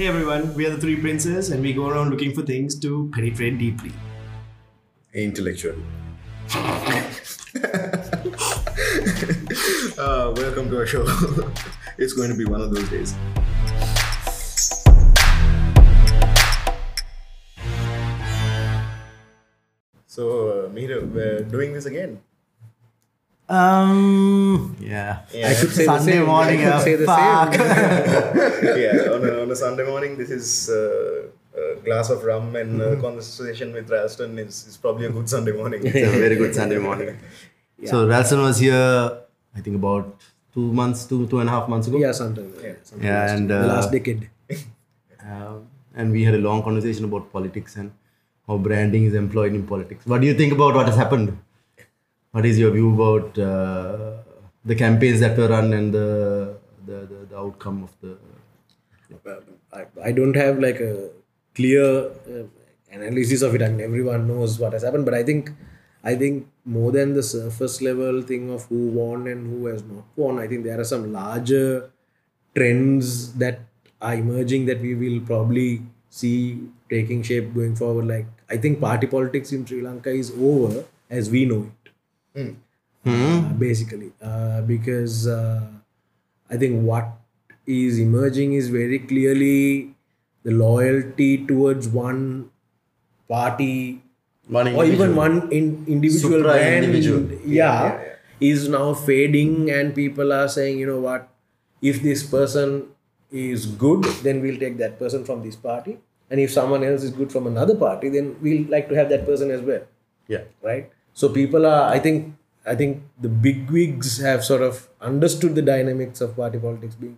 Hey everyone, we are the Three Princes and we go around looking for things to penetrate deeply. Intellectual. uh, welcome to our show. it's going to be one of those days. So, uh, Mihir, we're doing this again. Um, yeah. Yeah. I could say Sunday the same. morning, I could uh, say the fuck. same. yeah, on a, on a Sunday morning, this is uh, a glass of rum and a conversation with Ralston is, is probably a good Sunday morning. It's a very good Sunday morning. So Ralston was here, I think about two months, two two and a half months ago. yeah, sometime. Yeah, sometime Yeah, and, year. the uh, last decade. Um, and we had a long conversation about politics and how branding is employed in politics. What do you think about what has happened? What is your view about uh, the campaigns that were run and the the, the, the outcome of the I, I don't have like a clear uh, analysis of it. I mean, everyone knows what has happened, but I think, I think more than the surface level thing of who won and who has not won, I think there are some larger trends that are emerging that we will probably see taking shape going forward. Like I think party politics in Sri Lanka is over as we know it. Uh, basically, uh, because uh, I think what is emerging is very clearly the loyalty towards one party one or even one in, individual Supra brand individual. Yeah, is now fading and people are saying you know what if this person is good then we'll take that person from this party. And if someone else is good from another party then we'll like to have that person as well. Yeah. Right so people are i think i think the big wigs have sort of understood the dynamics of party politics being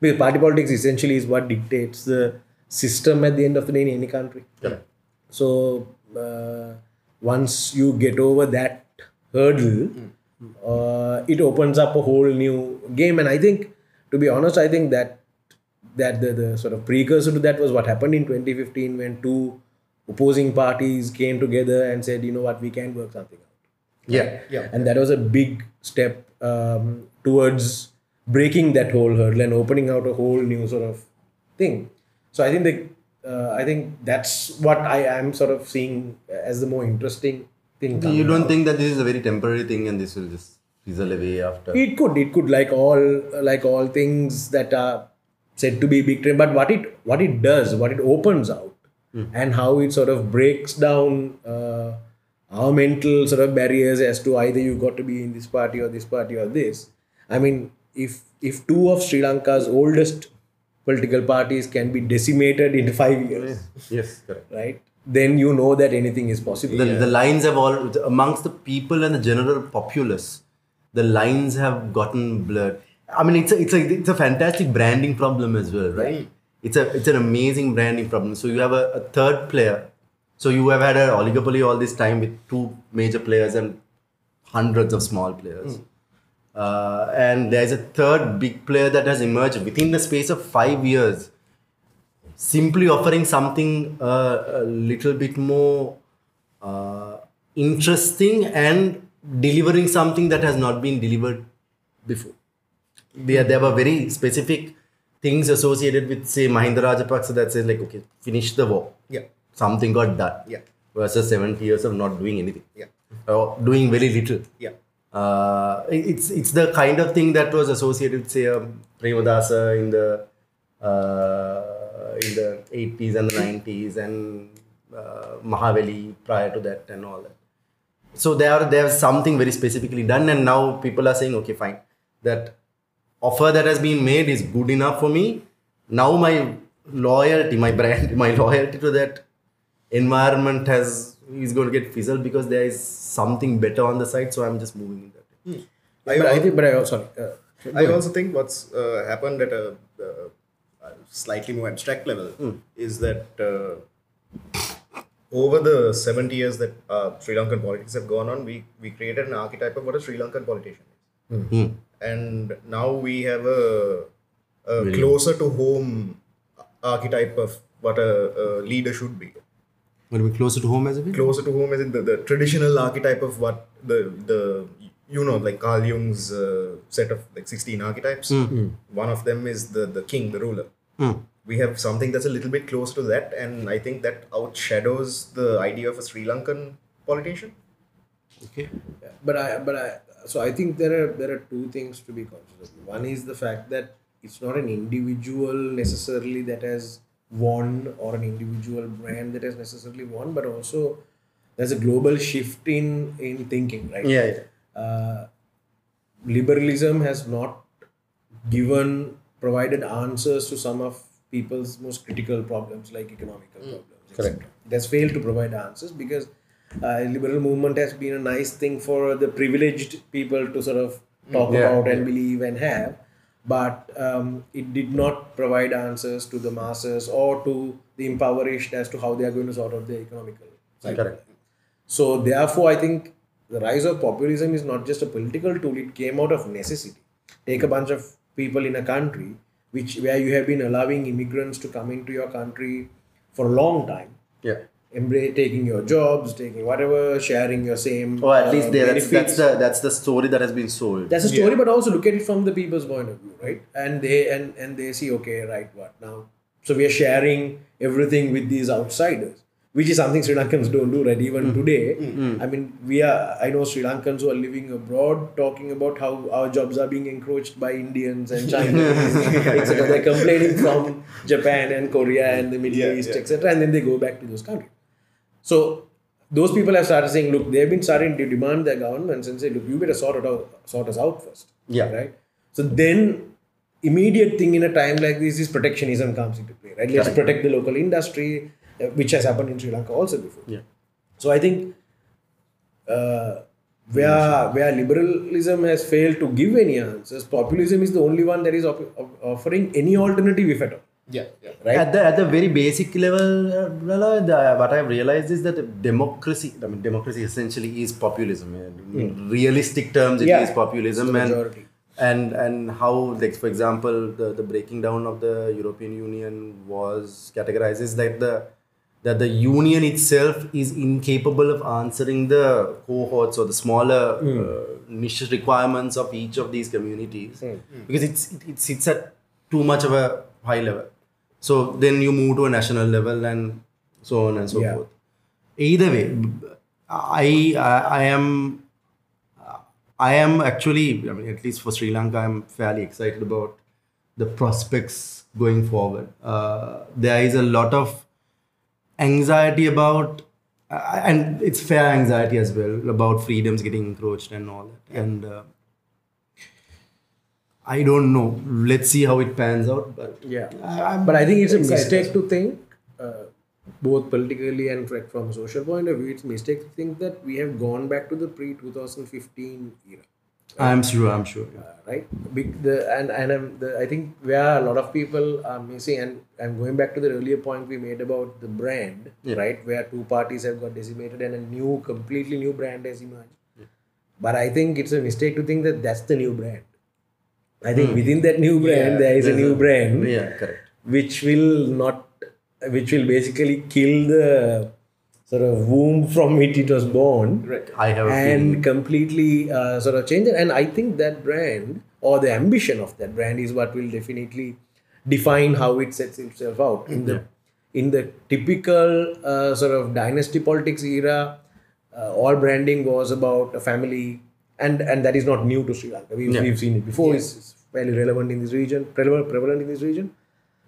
because party politics essentially is what dictates the system at the end of the day in any country. Correct. So uh, once you get over that hurdle uh, it opens up a whole new game. And i think to be honest i think that that the, the sort of precursor to that was what happened in 2015 when two opposing parties came together and said you know what? We can work something out. Yeah. Yeah. and that was a big step um, towards breaking that whole hurdle and opening out a whole new sort of thing. So i think the uh, i think that's what i am sort of seeing as the more interesting thing you don't out. think that this is a very temporary thing and this will just fizzle away after? It could it could like all like all things that are said to be big trend but what it what it does what it opens out and how it sort of breaks down uh, our mental sort of barriers as to either you got to be in this party or this party or this. I mean if if two of sri lanka's oldest political parties can be decimated in 5 years yes correct. right then you know that anything is possible. The, the lines have all amongst the people and the general populace the lines have gotten blurred. I mean it's a, it's a it's a fantastic branding problem as well right it's a it's an amazing branding problem. So you have a, a third player. So you have had an oligopoly all this time with two major players and hundreds of small players. Uh, and there's a third big player that has emerged within the space of five years simply offering something uh, a little bit more uh, interesting and delivering something that has not been delivered before. There, there were very specific things associated with, say, Mahinda Rajapaksa that says, like, okay, finish the war. Yeah. Something got done. Yeah. Versus 70 years of not doing anything. Yeah. Or doing very little. Yeah. Uh, it's it's the kind of thing that was associated with say um, Premadasa in the uh, in the 80s and the 90s and uh, Mahaweli prior to that and all that. So there there's something very specifically done and now people are saying okay fine that offer that has been made is good enough for me. Now my loyalty, my brand, my loyalty to that environment has is going to get fizzled because there is something better on the side. So I'm just moving in that. way. I, but i think but i also uh, I also think what's uh, happened at a uh, slightly more abstract level is that uh, over the 70 years that uh, Sri Lankan politics have gone on, we, we created an archetype of what a Sri Lankan politician is. Hmm. And now we have a, a closer to home archetype of what a, a leader should be. Will be closer to home as a bit? Closer to home as in the, the traditional archetype of what the the you know like Carl Jung's uh, set of like 16 archetypes. One of them is the the king, the ruler. Hmm. we have something that's a little bit close to that, and I think that outshadows the idea of a Sri Lankan politician. Okay. Yeah, but I but I so I think there are there are two things to be conscious of. One is the fact that it's not an individual necessarily that has won or an individual brand that has necessarily won, but also there's a global shift in in thinking, right? Yeah, yeah. Uh, liberalism has not given provided answers to some of people's most critical problems like economical problems Correct. etc. that's failed to provide answers because uh, liberal movement has been a nice thing for the privileged people to sort of talk Yeah, about and believe and have but um, it did not provide answers to the masses or to the impoverished as to how they are going to sort out their economical cycle. Correct. So therefore, I think the rise of populism is not just a political tool; it came out of necessity. Take a bunch of people in a country which where you have been allowing immigrants to come into your country for a long time, Yeah. Embrace taking your jobs, taking whatever, sharing your same. Or at uh, least there, that's, that's the that's the story that has been sold. That's a story, but also look at it from the people's point of view, right? And they and and they see, okay, right, what now? So we are sharing everything with these outsiders, which is something Sri Lankans don't do, right? Even today, I mean, we are. I know Sri Lankans who are living abroad talking about how our jobs are being encroached by Indians and Chinese, etc. They're complaining from Japan and Korea and the Middle Yeah, East, yeah. etc. And then they go back to those countries. So those people have started saying, look, they've been starting to demand their governments and say, look, you better sort it out, sort us out first. Yeah. Right. So then, immediate thing in a time like this is protectionism comes into play. Right. Let's protect the local industry, uh, which has happened in Sri Lanka also before. Yeah. So I think uh, where where liberalism has failed to give any answers, populism is the only one that is op- op- offering any alternative, if at all. Yeah, yeah. Right. At the at the very basic level, uh, the, what I've realized is that democracy. I mean, democracy essentially is populism. In realistic terms, it is. Yeah. populism, and and and how, like for example, the the breaking down of the European Union was categorizes that the that the union itself is incapable of answering the cohorts or the smaller Hmm. uh, niche requirements of each of these communities because it's it, it sits at too much of a high level so then you move to a national level and so on and so Yeah. forth. Either way I, I i am i am actually i mean at least for sri lanka i'm fairly excited about the prospects going forward. Uh, there is a lot of anxiety about uh, and it's fair anxiety as well about freedoms getting encroached and all that. And uh, i don't know let's see how it pans out but Yeah. I- But I think it's a mistake to think, uh, both politically and fr- from a social point of view, it's a mistake to think that we have gone back to the pre 2015 era. i'm sure i'm sure yeah. Uh, right? Big, the, and and um, the, I think where a lot of people are missing, and I'm going back to the earlier point we made about the brand, Yeah. right? Where two parties have got decimated and a new, completely new brand has emerged. But I think it's a mistake to think that that's the new brand. I think within that new brand, Yeah, there is a new a- brand yeah correct. which will not which will basically kill the sort of womb from which it was born Right. i have and completely uh, sort of change it. And i think that brand or the ambition of that brand is what will definitely define how it sets itself out. In the in the typical uh, sort of dynasty politics era uh, all branding was about a family and and that is not new to sri lanka. We've, Yeah. we've seen it before. It's, it's fairly relevant in this region prevalent, prevalent in this region.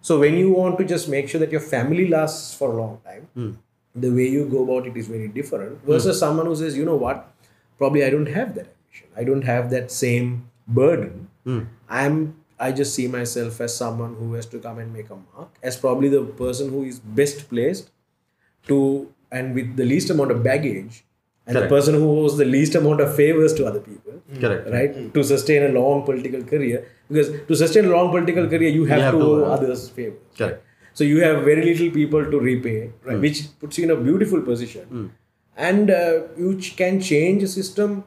So when you want to just make sure that your family lasts for a long time, hmm. the way you go about it is very different hmm. versus someone who says, you know what, probably I don't have that ambition. I don't have that same burden. Hmm. I'm I just see myself as someone who has to come and make a mark, as probably the person who is best placed to and with the least amount of baggage and Correct. the person who owes the least amount of favors to other people correct. right to sustain a long political career. Because to sustain a long political career you have, have to to, owe uh, others favors. Correct. So you have very little people to repay right, which puts you in a beautiful position. And uh, you ch- can change a system.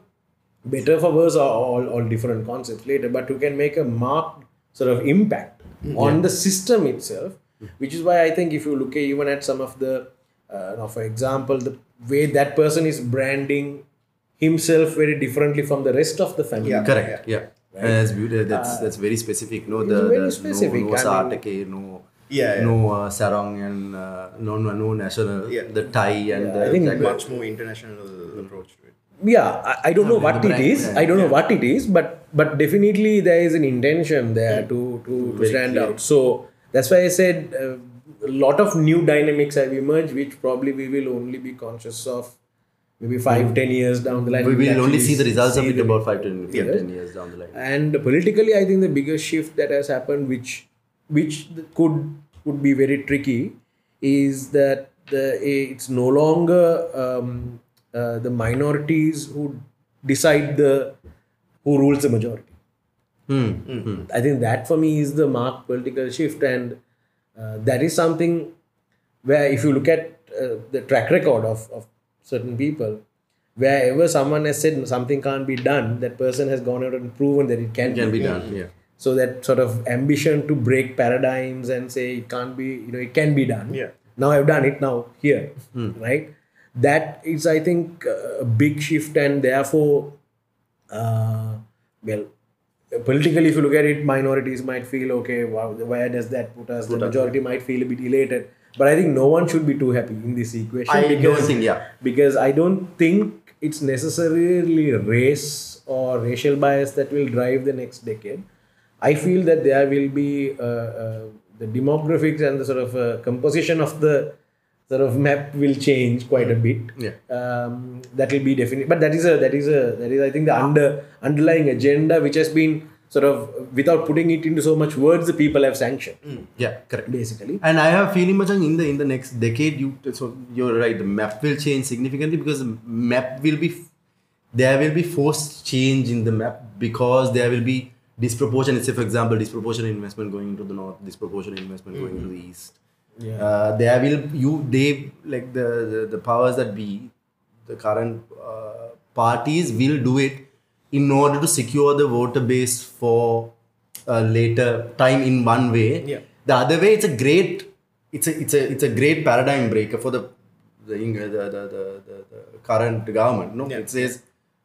Better for worse are all, all different concepts later but you can make a marked sort of impact on the system itself which is why i think if you look at even at some of the uh, now for example the way that person is branding himself very differently from the rest of the family Yeah. correct yeah, And that's beautiful that's that's very specific no the, very the specific, no, no I mean- no Yeah, yeah. no uh, sarong and uh, no, no no national Yeah. the tie and Yeah, the I think jacket. Much more international approach to it. yeah i, I don't know what the it brand, yeah, i don't know what it is but but definitely there is an intention there to to, to stand clear. out so that's why i said uh, a lot of new dynamics have emerged which probably we will only be conscious of maybe five ten years down the line. We will only see the results of it about 5 to 10, 10 years down the line. And politically i think the biggest shift that has happened which which could could be very tricky is that the it's no longer um, uh, the minorities who decide the who rules the majority. Hmm. i think that for me is the marked political shift. And uh, that is something where if you look at uh, the track record of, of certain people wherever someone has said something can't be done that person has gone out and proven that it can, can be done yeah. So that sort of ambition to break paradigms and say it can't be you know it can be done. Yeah. now i've done it now here right? That is i think uh, a big shift and therefore uh, well politically if you look at it minorities might feel okay wow where does that put us? The majority might feel a bit elated. But i think no one should be too happy in this equation I because, don't think, yeah. because i don't think it's necessarily race or racial bias that will drive the next decade. I feel that there will be uh, uh, the demographics and the sort of uh, composition of the sort of map will change quite a hmm. bit Yeah. um, that will be definite, but that is a that is a that is i think the under underlying agenda which has been sort of without putting it into so much words the people have sanctioned hmm. yeah correct basically And I have a feeling, Machang, in the in the next decade, you so you're right. The map will change significantly because the map will be there will be forced change in the map because there will be disproportionate. Say, for example, disproportionate investment going into the north, disproportionate investment going into hmm. the east. Yeah. Uh, there will you they like the the, the powers that be, the current uh, parties will do it in order to secure the voter base for a later time in one way. Yeah. The other way, it's a great, it's a it's a it's a great paradigm breaker for the the the, the, the, the, the current government. No, Yeah. it says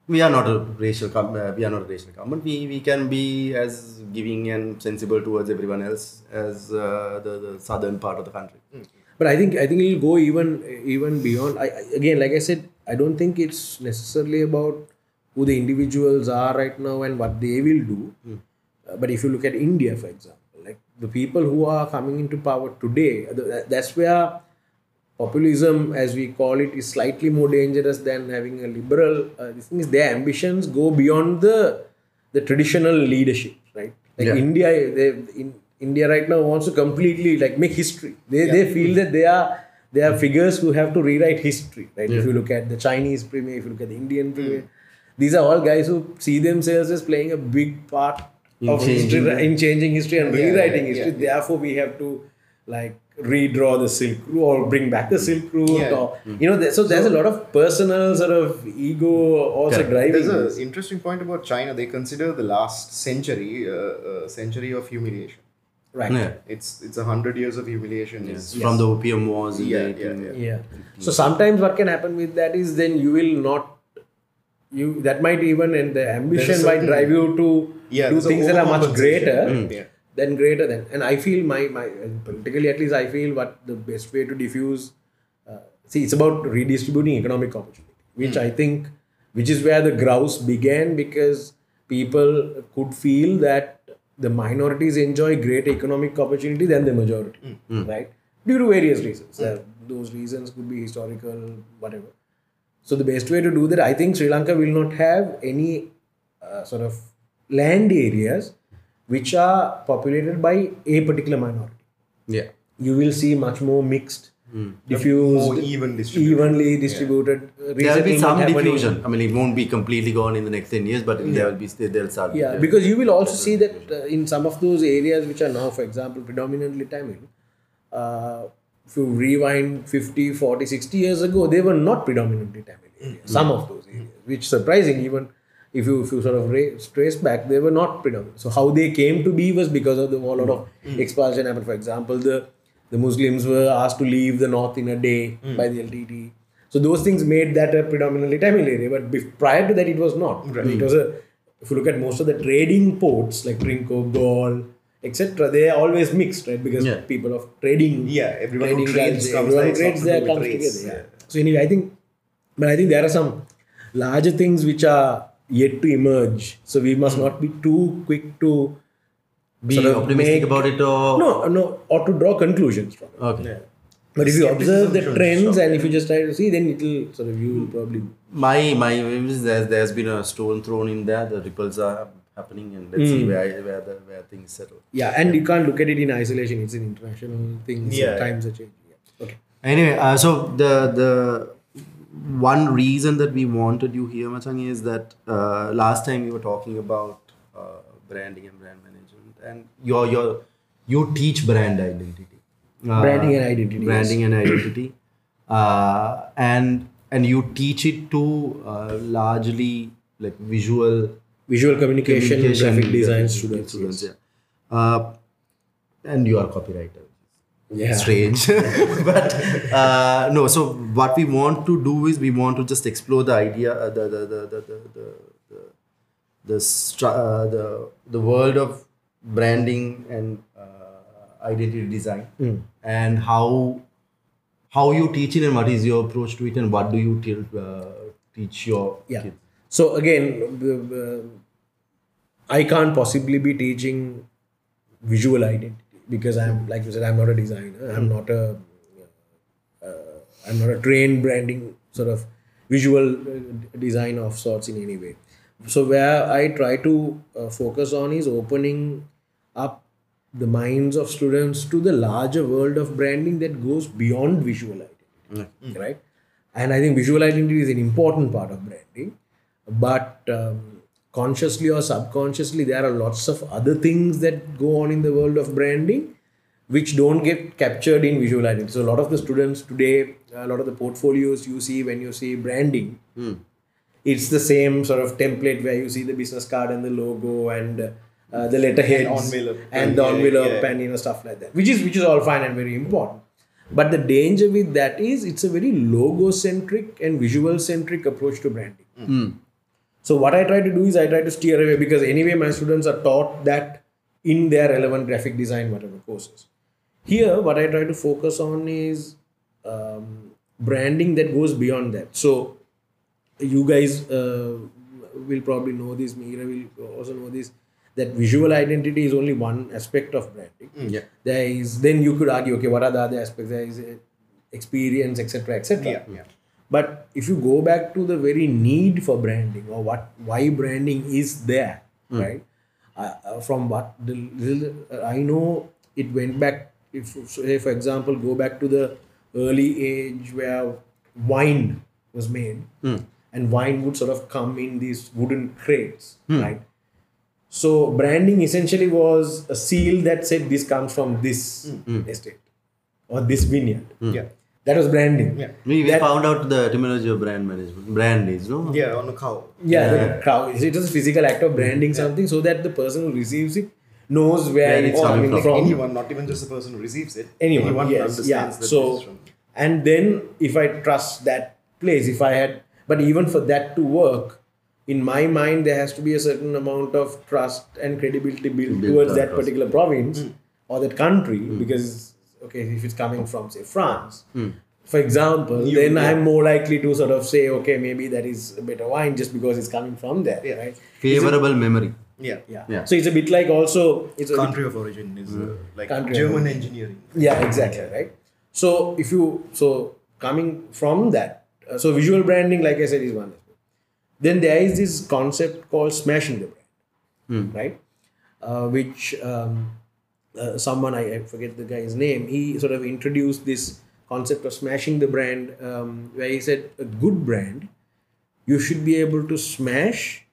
we are not a racial com- uh, we are not a racial government. We we can be as giving and sensible towards everyone else as uh, the the southern part of the country. but i think i think it'll go even even beyond I, I- again like i said i don't think it's necessarily about who the individuals are right now and what they will do Uh, but if you look at india for example like the people who are coming into power today th- that's where populism as we call it is slightly more dangerous than having a liberal uh, this thing is their ambitions go beyond the the traditional leadership right? Like Yeah. india they in india right now wants to completely like make history. They, they feel that they are they are figures who have to rewrite history right? If you look at the chinese premier if you look at the indian premier these are all guys who see themselves as playing a big part In of history changing in changing history and Yeah, rewriting yeah, history. yeah. therefore we have to like redraw the silk route or bring back the silk route Yeah. or you know there, so there's a lot of personal sort of ego also Correct. driving There's an interesting point about China. They consider the last century uh, uh, century of humiliation. right Yeah. It's it's a hundred years of humiliation. Yes. Is, From the opium wars. in Yeah, the yeah, 18 yeah. yeah so sometimes what can happen with that is then you will not you that might even and the ambition might drive you to Yeah, do things that are much greater Mm. Yeah. Than greater than. And i feel my my politically at least i feel what the best way to diffuse uh, see it's about redistributing economic opportunity which Hmm. i think which is where the grouse began because people could feel that the minorities enjoy greater economic opportunity than the majority Hmm. right? Due to various reasons. Uh, those reasons could be historical whatever. So the best way to do that, I think Sri Lanka will not have any uh, sort of land areas which are populated by a particular minority. Yeah. You will see much more mixed, diffused, More even distributed. evenly distributed. uh, There will be some happening. diffusion. I mean, it won't be completely gone in the next 10 years, but there will be, they'll start. Yeah, because you will also see that uh, in some of those areas which are now, for example, predominantly Tamil, uh, if you rewind 50, 40, 60 years ago, they were not predominantly Tamil areas. Some of those areas, which surprising even if you if you sort of ra- trace back, they were not predominant. So how they came to be was because of the a lot of mm. expulsion happened. For example, the the Muslims were asked to leave the north in a day mm. by the LTT. So those things made that a predominantly Tamil area. But bef- prior to that, it was not. Right. It was a if you look at most of the trading ports like Trinco, Galle, etc. They are always mixed, right? Because Yeah. people of trading, Yeah, everyone trading trades comes everyone there, trades there comes together. Yeah. yeah. So anyway, I think, but I think there are some larger things which are yet to emerge. So we Hmm. must not be too quick to Be sort of optimistic make- about it or no, no, or to draw conclusions from it. Okay. But if you observe the trends and if you just try to see, then it will sort of you will probably My my is there's there's been a stone thrown in there. The ripples are happening, and let's Hmm. see where where the where things settle. yeah, and you can't look at it in isolation. It's an international thing. Yeah. times are changing. Yeah. Okay. Anyway, uh, so the the one reason that we wanted you here, Machang, is that uh, last time we were talking about uh, branding and brand management, and your your you teach brand identity, uh, Branding and identity, branding and identity, uh, and and you teach it to uh, largely like visual Visual communication, communication, graphic design students. students, yeah. Uh, and you are copywriter Yeah. strange but uh, no so what we want to do is we want to just explore the idea uh, the, the, the, the, the, the, the, the, uh, the, the world of branding and uh, identity design and how how you teach it and what is your approach to it and what do you uh, teach your Yeah. kids So again, uh, I can't possibly be teaching visual identity because I'm like you said, I'm not a designer. I'm not a uh, I'm not a trained branding sort of visual uh, design of sorts in any way. So where I try to uh, focus on is opening up the minds of students to the larger world of branding that goes beyond visual identity, right? And I think visual identity is an important part of branding, but um, consciously or subconsciously, there are lots of other things that go on in the world of branding which don't get captured in visual identity. So a lot of the students today, a lot of the portfolios you see when you see branding, it's the same sort of template where you see the business card and the logo and uh, the letterheads envelope. and the Yeah, envelope yeah. and you know stuff like that, which is which is all fine and very important. But the danger with that is it's a very logo centric and visual centric approach to branding. So what I try to do is I try to steer away because anyway my students are taught that in their relevant graphic design whatever courses. Here what I try to focus on is um, branding that goes beyond that. So you guys uh, will probably know this. Meera will also know this. That visual identity is only one aspect of branding. yeah There is then you could argue, okay, what are the other aspects? There is uh, experience, etc., etc. Yeah, yeah. But if you go back to the very need for branding or what why branding is there, right? Uh, uh, from what the little, uh, I know, it went back. If say for example, go back to the early age where wine was made, and wine would sort of come in these wooden crates, right? So branding essentially was a seal that said this comes from this estate or this vineyard. Yeah. That was branding. Yeah. we, we That- found out the etymology of brand management brand is no Yeah, on a cow. Yeah, the crowd. It was a physical act of branding something so that the person who receives it knows where, Where it's it's coming coming from. Like anyone, not even just the person who receives it. Anyone, yes, understands yeah. that So, this is from. and then if I trust that place, if I had, but even for that to work, in my mind, there has to be a certain amount of trust and credibility built Built towards on that particular province hmm. or that country hmm. because, okay, if it's coming from, say, France, for example, You- then yeah. I'm more likely to sort of say, okay, maybe that is a better wine just because it's coming from there, Yeah. right? favorable memory Yeah. Yeah. Yeah. So it's a bit like also it's a bit- Country of origin is uh, like Country of German engineering. yeah exactly right. So if you so coming from that, uh, so visual branding, like I said, is one. Then there is this concept called smashing the brand, right? Uh, which um, uh, someone I, I forget the guy's name. He sort of introduced this concept of smashing the brand, um, where he said a good brand you should be able to smash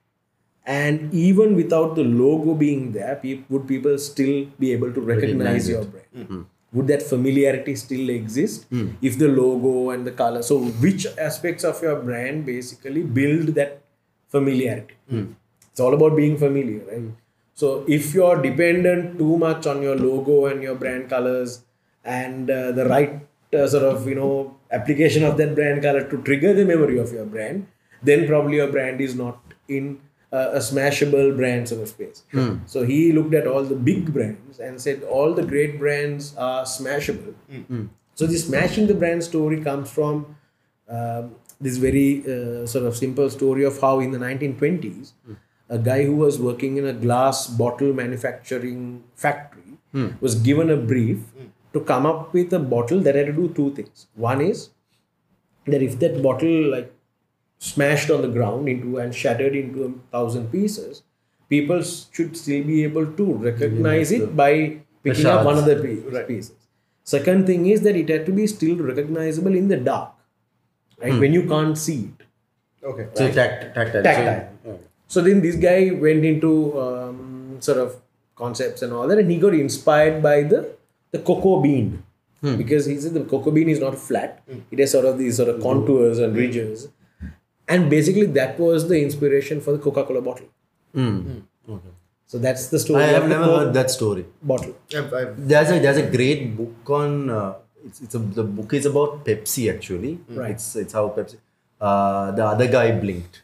and even without the logo being there peop- would people still be able to recognize, Recognize your brand? Would that familiarity still exist if the logo and the color? So which aspects of your brand basically build that familiarity? It's all about being familiar right so if you're dependent too much on your logo and your brand colors and uh, the right uh, sort of you know application of that brand color to trigger the memory of your brand then probably your brand is not in uh, a smashable brand sort of space. So he looked at all the big brands and said all the great brands are smashable. So this smashing the brand story comes from um, this very uh, sort of simple story of how in the 1920s a guy who was working in a glass bottle manufacturing factory hmm. was given a brief hmm. to come up with a bottle that had to do two things. One is that if that bottle like smashed on the ground into and shattered into a thousand pieces, people should still be able to recognize it by picking up one of the pe- pieces. Second thing is that it had to be still recognizable in the dark, right? Hmm. When you can't see it. Okay. So tact, tactile. Tactile. So then this guy went into um, sort of concepts and all that, and he got inspired by the the cocoa bean because he said the cocoa bean is not flat; it has sort of these sort of contours and ridges, and basically that was the inspiration for the Coca-Cola bottle. Okay. So that's the story. I have never heard that story. bottle. I've, I've, There's a there's a great book on uh, it's, it's a, the book is about Pepsi actually. Right. It's it's how Pepsi. Uh, the other guy blinked.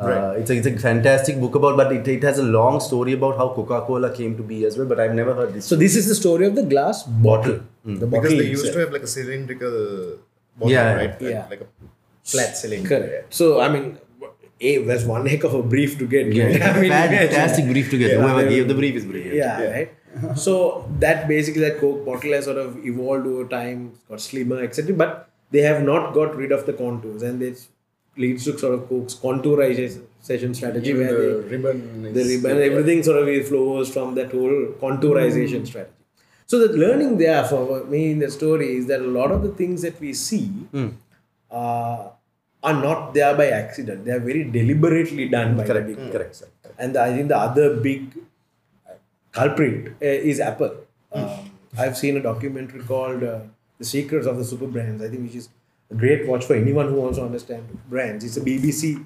Uh, Right. It's a it's a fantastic book about, but it, it has a long story about how Coca Cola came to be as well. But I've never heard this. So this is the story of the glass bottle. The because bottle they used itself. to have like a cylindrical bottle, Yeah, right? Like, yeah. like a flat cylinder. Correct. So I mean, a that's one heck of a brief to get. yeah, I mean, fantastic brief to get. Yeah, Whoever I gave the brief is brilliant. yeah, right so that basically that coke bottle has sort of evolved over time got slimmer etc but they have not got rid of the contours and this leads to sort of coke's contourization strategy Even where the they, ribbon the ribbon everything sort of flows from that whole contourization strategy so the learning there for me in the story is that a lot of the things that we see uh, are not there by accident they are very deliberately done by the Correct. big Correct. Sir. and I think the other big culprit uh, is Apple. Um, I've seen a documentary called uh, "The Secrets of the Super Brands." I think which is great watch for anyone who wants to understand brands. It's a BBC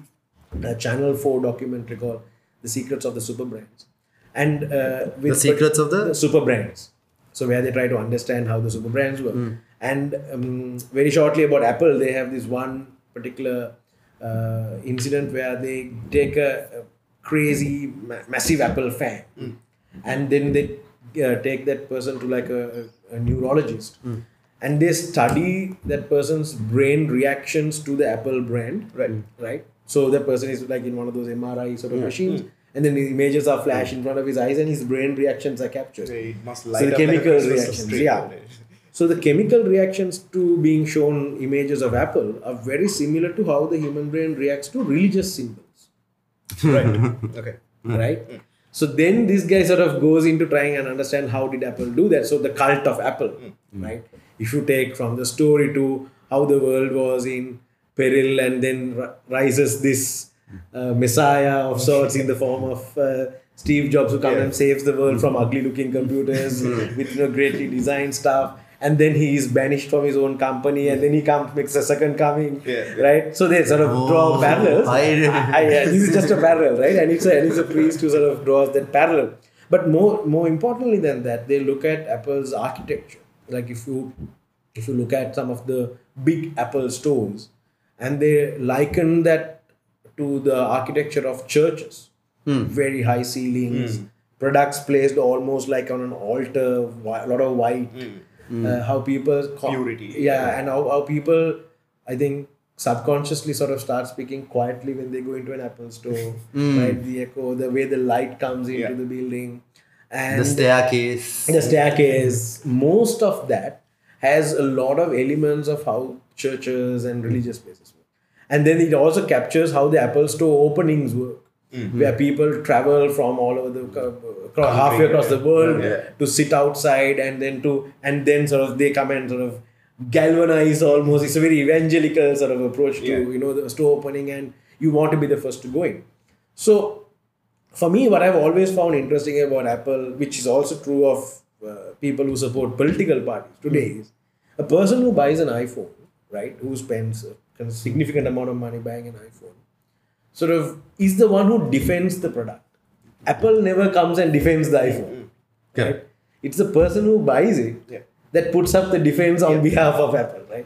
uh, Channel Four documentary called "The Secrets of the Super Brands," and uh, with The secrets of the? super brands. So where they try to understand how the super brands work. And um, very shortly about Apple, they have this one particular uh, incident where they take a, a crazy, ma- massive Apple fan, and then they uh, take that person to like a, a, a neurologist, and they study that person's brain reactions to the Apple brand. Right. Right. So that person is like in one of those MRI sort of machines. Hmm. And then the images are hmm. flashed in front of his eyes, and his brain reactions are captured. It must So light the up like a chemical reactions, yeah. So the chemical reactions to being shown images of Apple are very similar to how the human brain reacts to religious symbols, right. Okay. Hmm. right? So then this guy sort of goes into trying and understand how did Apple do that. So the cult of Apple, right? If you take from the story to how the world was in peril and then ri- rises this uh, messiah of sorts in the form of uh, Steve Jobs who comes Yeah. and saves the world from ugly looking computers with you know greatly designed stuff. And then he is banished from his own company, and then he comes makes a second coming, Yeah. right? So they sort of draw Oh, parallels. I- I, yeah, this is just a parallel, right? And it's a, and it's a priest who sort of draws that parallel. But more more importantly than that, they look at Apple's architecture. Like if you if you look at some of the big Apple stores, and they liken that to the architecture of churches, hmm. very high ceilings, hmm. products placed almost like on an altar, a lot of white. Hmm. Uh, how people co- Purity. yeah, and how, how people, I think, subconsciously sort of start speaking quietly when they go into an Apple store, right? The echo, the way the light comes into Yeah. the building, and The staircase. the staircase. Most of that has a lot of elements of how churches and religious hmm. places work, and then it also captures how the Apple Store openings work. Hmm. Where people travel from all over the uh, across, halfway across the world Yeah. to sit outside and then to and then sort of they come and sort of galvanize almost it's a very evangelical sort of approach to Yeah. you know the store opening and you want to be the first to go in so for me what i've always found interesting about apple which is also true of uh, people who support political parties today is a person who buys an iphone right who spends a significant amount of money buying an iphone sort of is the one who defends the product apple never comes and defends the iphone right? It's the person who buys it Yeah. that puts up the defense on behalf of Apple, right?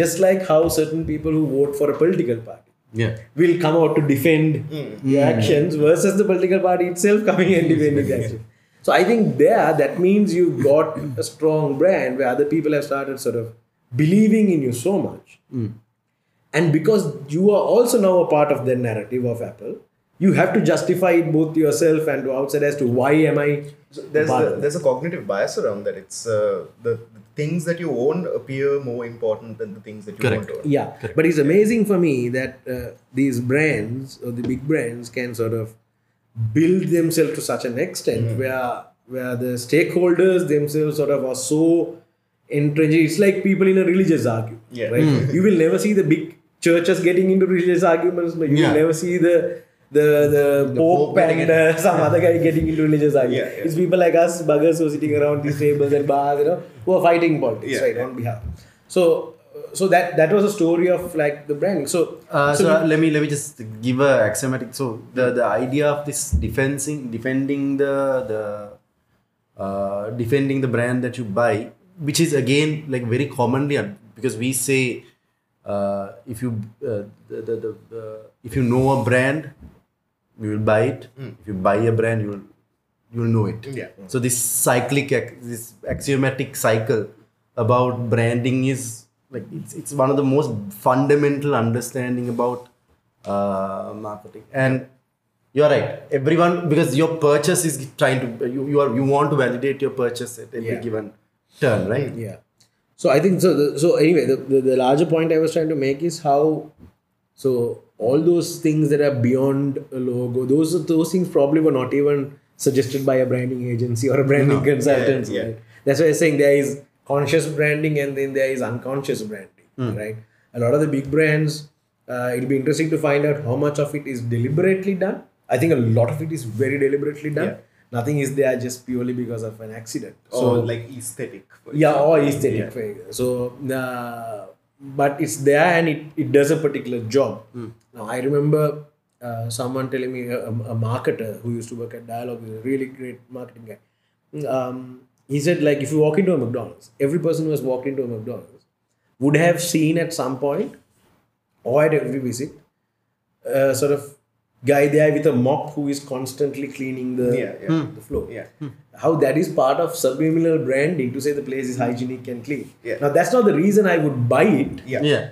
Just like how certain people who vote for a political party Yeah. will come out to defend the actions versus the political party itself coming and defending the action. So I think there that means you've got a strong brand where other people have started sort of believing in you so much. And because you are also now a part of the narrative of Apple, you have to justify it both to yourself and to outside as to why am I there's part the, there's a cognitive bias around that. It's uh, the, the things that you own appear more important than the things that you Correct. don't own. Yeah, Correct. but it's amazing for me that uh, these brands or the big brands can sort of build themselves to such an extent where where the stakeholders themselves sort of are so entrenched. It's like people in a religious argument, Yeah. right? You will never see the big churches getting into religious arguments. No, you Yeah. will never see the the the, Pope, Pope and uh, some other guy getting into religious arguments. Yeah, yeah. It's people like us, buggers who are sitting around these tables and bars, you know, who are fighting politics, Yeah, right, yeah. on behalf. So, so that that was a story of like the branding. So, Uh, so so let me let me just give a axiomatic. So the the idea of this defending defending the the uh, defending the brand that you buy, which is again like very commonly because we say uh, if you uh, the, the, the, the if you know a brand, you will buy it. If you buy a brand, you will you will know it. Yeah. So this cyclic, this axiomatic cycle about branding is like it's, it's one of the most fundamental understanding about uh, marketing. And you're right. Everyone because your purchase is trying to you, you are you want to validate your purchase at every Yeah. given turn, right? yeah. So I think so. The, so anyway, the, the the larger point I was trying to make is how so all those things that are beyond a logo, those those things probably were not even suggested by a branding agency or a branding consultant. yeah. Right? That's why I'm saying there is conscious branding and then there is unconscious branding. Right. A lot of the big brands, uh, it'll be interesting to find out how much of it is deliberately done. I think a lot of it is very deliberately done. Yeah. Nothing is there just purely because of an accident. Or like aesthetic. yeah or aesthetic Yeah. so uh, but it's there and it, it does a particular job. Now i remember uh, someone telling me a, a marketer who used to work at Dialog a really great marketing guy. Um, he said like if you walk into a mcdonald's every person who has walked into a mcdonald's would have seen at some point or at every visit a sort of guy there with a mop who is constantly cleaning the, Yeah, yeah. the hmm. floor Yeah. Hmm. how that is part of subliminal branding to say the place is hygienic and clean. Yeah. Now that's not the reason I would buy it, Yeah. Yeah.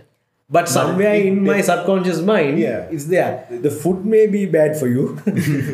but somewhere it- in my subconscious mind, Yeah. it's there. The food may be bad for you,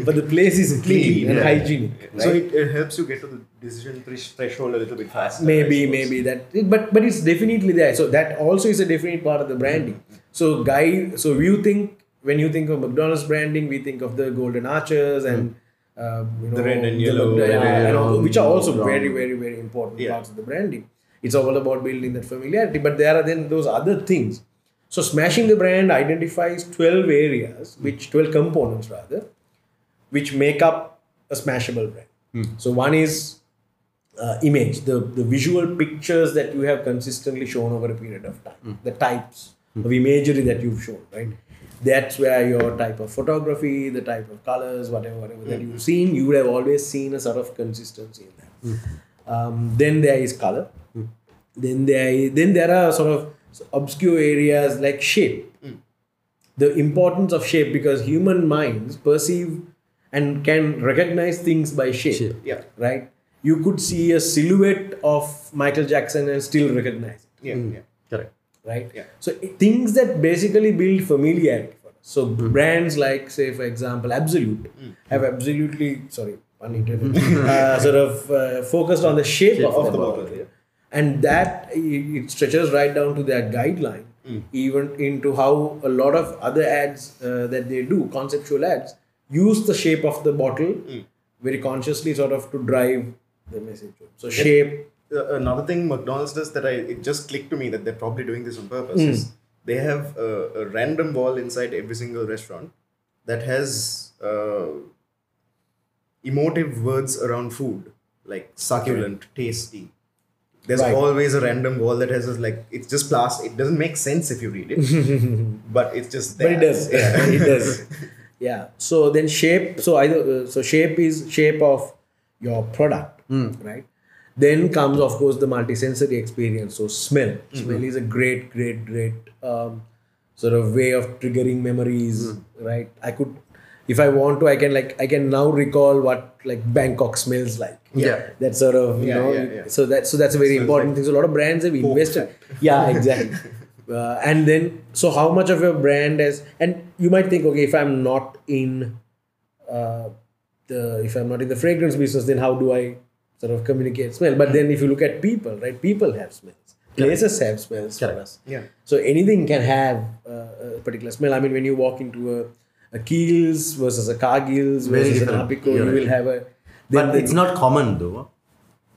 but the place is clean, Clean, and yeah. hygienic. So it, it helps you get to the decision threshold a little bit faster. Maybe maybe that but but it's definitely there so that also is a definite part of the branding mm-hmm. so guy so you think when you think of mcdonald's branding we think of the golden arches and hmm. um, you know, The red and yellow, the- yeah, and and all- which are also brown. very very very important Yeah. parts of the branding. It's all about building that familiarity but there are then those other things. So smashing the brand identifies 12 areas hmm. which 12 components rather which make up a smashable brand. Hmm. So one is uh, image, the, the visual pictures that you have consistently shown over a period of time, the types of imagery that you've shown, right? That's where your type of photography, the type of colors, whatever, whatever that mm. you've seen, you would have always seen a sort of consistency in that. Mm. Um, then there is color. Mm. Then there, then there are sort of obscure areas like shape. The importance of shape because human minds perceive and can recognize things by shape Shape. Yeah. right? You could see a silhouette of Michael Jackson and still recognize it, Yeah. Yeah. Correct. Right? Yeah. So things that basically build familiarity for us. So brands like, say, for example, Absolut have absolutely sorry, uh, sort of uh, focused on the shape, of, of the the bottle, yeah. and that it stretches right down to their guideline, even into how a lot of other ads uh, that they do, conceptual ads, use the shape of the bottle very consciously, sort of to drive the message. So shape. Uh, another thing McDonald's does that I it just clicked to me that they're probably doing this on purpose is they have a, a random wall inside every single restaurant that has uh, emotive words around food like succulent, tasty. There's Right. always a random wall that has this, like it's just plastic. It doesn't make sense if you read it, but it's just there. But it does. Yeah. it does. Yeah. So then shape. So either uh, so shape is shape of your product, right? Then comes of course the multisensory experience. So smell. Smell is a great, great, great um, sort of way of triggering memories, right? I could, if I want to, I can like I can now recall what like Bangkok smells like. Yeah. that sort of you Yeah, know. yeah, yeah. So that so that's a very important like thing. So a lot of brands have invested. Yeah, exactly. uh, and then so how much of your brand has and you might think okay if I'm not in uh, the if I'm not in the fragrance business, then how do I sort of communicate smell? But then if you look at people, right? People have smells. Places have smells for us. Yeah. So anything can have uh, a particular smell. I mean, when you walk into a, a Keells versus a Cargill's Very versus an different. Apico, You're you right. will have a. but it's not common though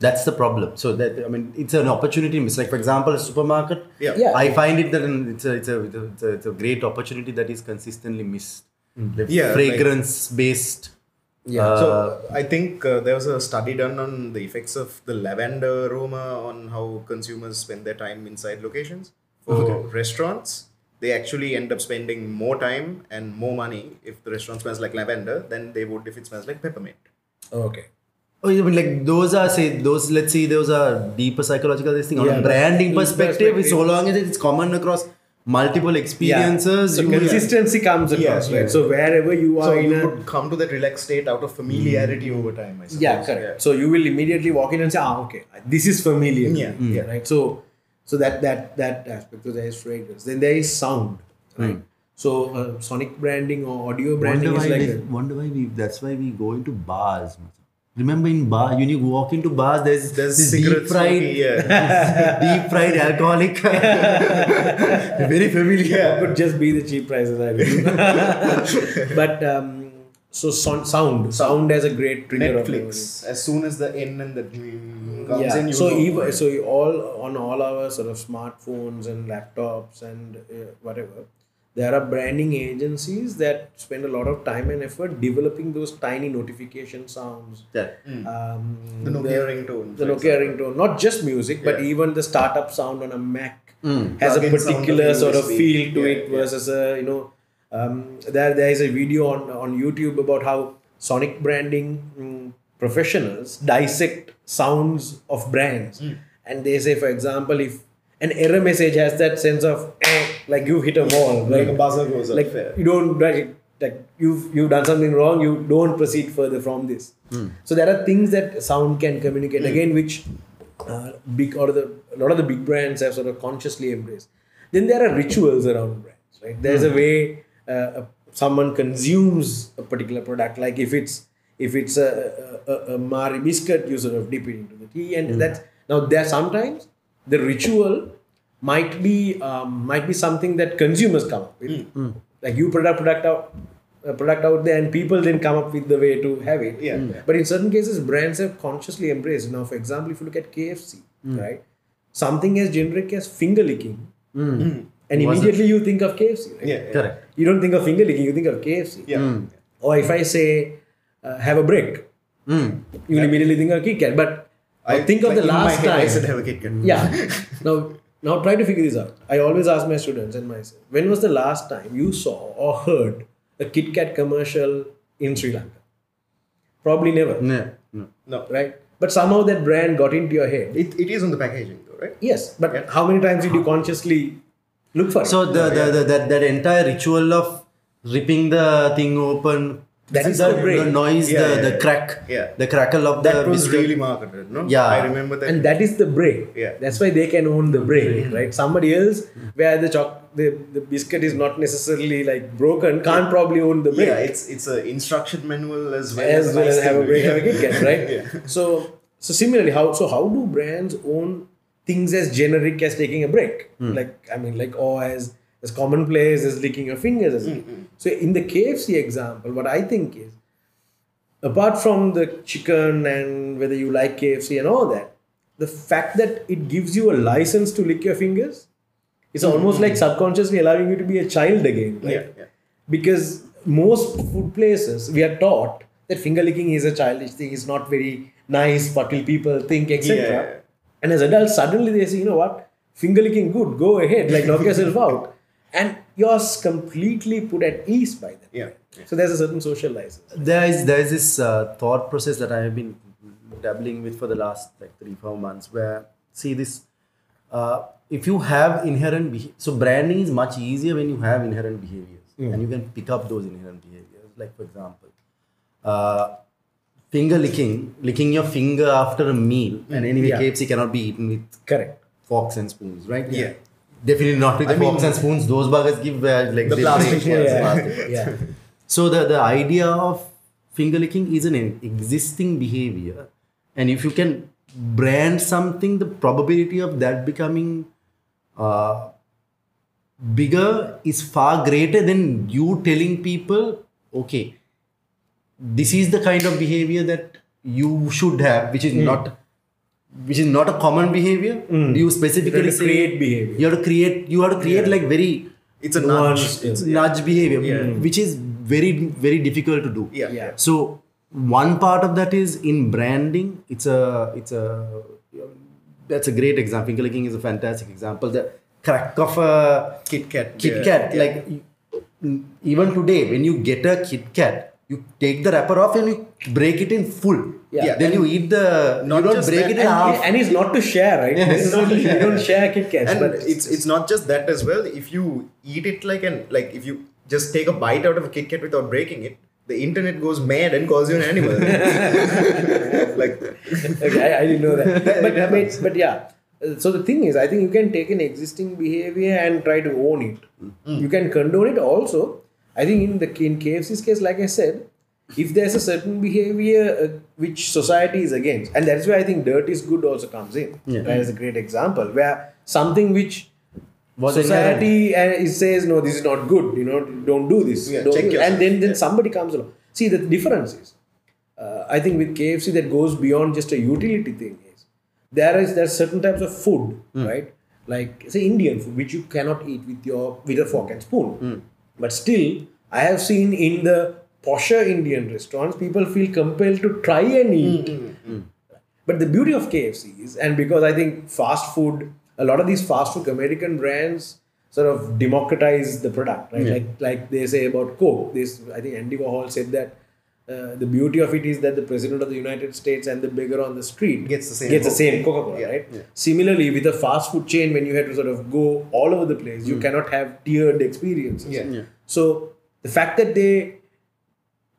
that's the problem so that i mean it's an opportunity miss like for example a supermarket Yeah. Yeah. i find it that it's a, it's a, it's a, it's a, great opportunity that is consistently missed the Yeah, fragrance based Yeah. uh, So I think uh, there was a study done on the effects of the lavender aroma on how consumers spend their time inside locations. For restaurants, they actually end up spending more time and more money if the restaurant smells like lavender than they would if it smells like peppermint. Okay. Oh, I mean, like those are say those. Let's see, those are deeper psychological. This thing on a branding perspective, perspective. so long as it's common across multiple experiences, So you will- consistency comes across, Yeah, right? yeah. So wherever you are So in you a would come to that relaxed state out of familiarity over time. I suppose. yeah, correct. So you will immediately walk in and say, ah, okay, this is familiar. Yeah, Mm. yeah. Right. So, so that that that aspect. So there is fragrance. Then there is sound. Right. So uh, sonic branding or audio branding wonder is why, like we, that. wonder why we that's why we go into bars remember in bar when you walk into bars there's There's this deep fried yeah. deep fried alcoholic very familiar Yeah, could just be the cheap prices. I believe. but um, so son- sound, sound has a great trigger of. Netflix. As soon as the N and the mm comes yeah. in, you so know. even so all on all our sort of smartphones and laptops and uh, whatever there are branding agencies that spend a lot of time and effort developing those tiny notification sounds Yeah. um, The Nokia ringtone, the for Nokia ringtone not just music but Yeah. even the startup sound on a Mac has a Plug-in sound of particular sort of feel to Yeah, it yeah. versus a you know um, there there is a video on on YouTube about how sonic branding mm, professionals dissect sounds of brands Hmm. and they say for example if an error message has that sense of eh, like you hit a wall like a buzzer goes off. like yeah. you don't like, like you've you've done something wrong you don't proceed further from this. So there are things that sound can communicate again which uh, big or the a lot of the big brands have sort of consciously embraced. Then there are rituals around brands right? There's a way uh, someone consumes a particular product like if it's if it's a, a, a, a Marie biscuit you sort of dip it into the tea and that's now there sometimes the ritual might be um, might be something that consumers come up with. Hmm. Hmm. Like you put a product out a product out there and people then come up with the way to have it. Yeah. Mm. but in certain cases brands have consciously embraced. Now for example if you look at kfc hmm. right? Something as generic as finger licking. And immediately you think of kfc right? Yeah, yeah. correct. You don't think of finger licking you think of kfc Yeah. or if i say uh, have a break you will immediately think of KitKat. But I think of like the last head, I time. said have a Kit Kat. Yeah. now, now try to figure this out. I always ask my students and myself, when was the last time you saw or heard a Kit Kat commercial in Sri Lanka? Probably never, yeah. yeah. No. right? But somehow that brand got into your head. It, it is on the packaging though, right? Yes, but how many times did you consciously look for it? so the, the, the that that entire ritual of ripping the thing open That is the, the break. noise Yeah, the, yeah, the crack Yeah. the crackle of That the was biscuit. really marketed, no? Yeah. I remember that. and that is the break. Yeah. That's why they can own the break, mm-hmm. right? Somebody else, where the choc the, the biscuit is not necessarily like broken, can't probably own the break. yeah, it's it's an instruction manual as well as well as have a break, have a Kit Kat, right? Yeah. So, so similarly, how so how do brands own things as generic as taking a break? Hmm. Like I mean, like or as as commonplace as licking your fingers. As mm-hmm. So in the KFC example, what I think is, apart from the chicken and whether you like KFC and all that, the fact that it gives you a license to lick your fingers is mm-hmm. almost like subconsciously allowing you to be a child again. Right? Yeah, yeah. because most food places we are taught that finger licking is a childish thing it's not very nice what will people think etc yeah. and as adults suddenly they say you know what finger licking good go ahead like knock yourself out and you're completely put at ease by that Yeah, yeah. so there's a certain social license there is there is this uh, thought process that I have been dabbling with for the last like three four months where see this uh, if you have inherent beha- so branding is much easier when you have inherent behaviors and you can pick up those inherent behaviors like for example uh, finger licking licking your finger after a meal and anyway Yeah. KFC cannot be eaten with Correct. forks and spoons right Yeah. Definitely not with I the mean- forks and spoons. Those burgers give uh, like The they plastic break, yeah, plastic. Yeah. So the, the idea of finger licking is an existing behavior, and if you can brand something, the probability of that becoming uh, bigger is far greater than you telling people, okay, this is the kind of behavior that you should have, which is not which is not a common behavior. Hmm. You specifically You have to say create behavior. You have to create. You have to create like very It's a Nuance, nudge. it's nudge behavior Yeah. Hmm. which is very very difficult to do Yeah. Yeah. so one part of that is in branding it's a it's a that's a great example finger licking is a fantastic example the crack of a Kit Kat. kit yeah. kat Yeah. like even today when you get a kit kat you take the wrapper off and you break it in full Yeah. then you eat the Not you don't just break that, it in half And, and it's not to share, right? Necessarily, we don't share Kit Kats, and but it's it's not just that as well. If you eat it like an like if you just take a bite out of a Kit Kat without breaking it, the internet goes mad and calls you an animal. like okay, I, I didn't know that. But, but, but yeah. So the thing is, I think you can take an existing behavior and try to own it. Hmm. You can condone it also. I think in the in KFC's case, like I said, if there's a certain behavior uh, which society is against, and that's where I think dirt is good also comes in. Yeah. That is a great example where something which Was society uh, is says no, this is not good. You know, don't do this. Yeah, Don't check do-" and then then Yeah. somebody comes along. See the difference is uh, I think with KFC that goes beyond just a utility thing is there is there are certain types of food, right? Like say Indian food, which you cannot eat with your with a fork and spoon. But still, I have seen in the posher Indian restaurants, people feel compelled to try and eat. Mm-hmm. Mm. But the beauty of KFC is, and because I think fast food, a lot of these fast food American brands sort of democratize the product, right? Like like they say about Coke. This I think Andy Warhol said that uh, the beauty of it is that the president of the United States and the beggar on the street Gets the same gets the same Coca-Cola, Yeah, right? yeah. Similarly, with a fast food chain, when you had to sort of go all over the place, you cannot have tiered experiences. Yeah. Yeah. So the fact that they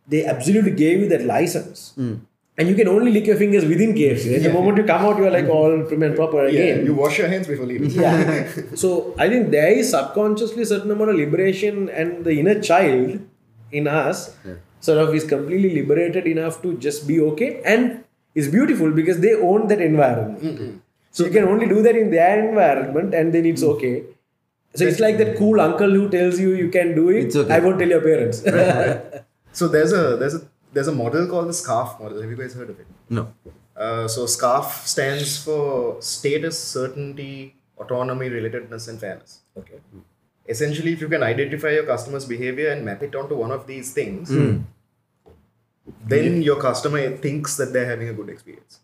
they absolutely gave you that license. And you can only lick your fingers within KFC. right? The moment you come out, you are like all prim and proper yeah, again. you wash your hands before leaving. Yeah. so I think there is subconsciously a certain amount of liberation, and the inner child in us sort of is completely liberated enough to just be okay, and is beautiful because they own that environment. So you can only do that in their environment, and then it's okay. So it's like that cool uncle who tells you you can do it. It's okay. I won't tell your parents. So there's a there's a there's a model called the SCARF model. Have you guys heard of it? no Uh, so SCARF stands for status, certainty, autonomy, relatedness, and fairness. okay. Essentially, if you can identify your customer's behavior and map it onto one of these things, then your customer thinks that they're having a good experience.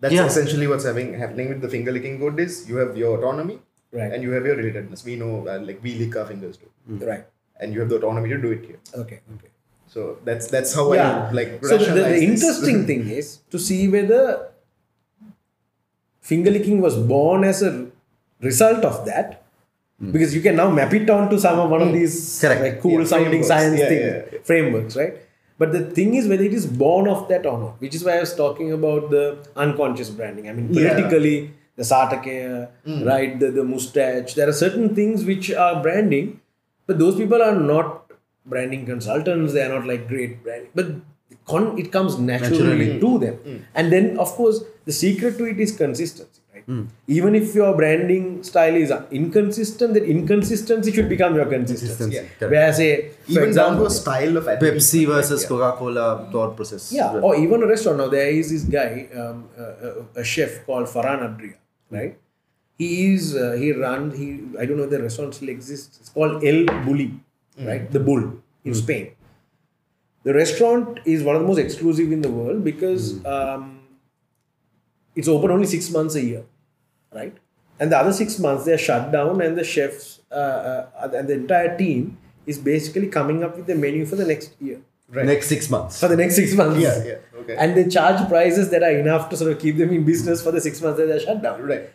That's Yeah. essentially what's having happening with the finger licking good is you have your autonomy Right. and you have your relatedness. We know uh, like we lick our fingers too, Right. and you have the autonomy to do it here. Okay. Okay. So that's that's how yeah. I like so the, the, rationalize this. interesting thing is to see whether finger licking was born as a result of that Hmm. because you can now map it down to some of one of hmm. these Correct. like cool Yeah, sounding frameworks. science Yeah, thing yeah, frameworks right? But the thing is whether it is born of that or not which is why i was talking about the unconscious branding. I mean politically the satake hmm. right the, the mustache there are certain things which are branding but those people are not branding consultants they are not like great branding but con- it comes naturally, Naturally. to them. And then of course the secret to it is consistency right even if your branding style is inconsistent that inconsistency should become your consistency Consistency, Yeah. correct. where say for even down example to a style of Pepsi versus Yeah. Coca-Cola thought process. yeah, or even a restaurant. Now there is this guy, um, uh, uh, a chef called Ferran Adrià, right? He is uh, he runs he I don't know if the restaurant still exists. It's called El Bulli, right? The Bull in Spain. The restaurant is one of the most exclusive in the world because um, it's open only six months a year, right? And the other six months they're shut down, and the chefs uh, uh, and the entire team is basically coming up with the menu for the next year Right. Next six months. for the next six months. Yeah, yeah, okay. And they charge prices that are enough to sort of keep them in business for the six months that they're shut down. Right.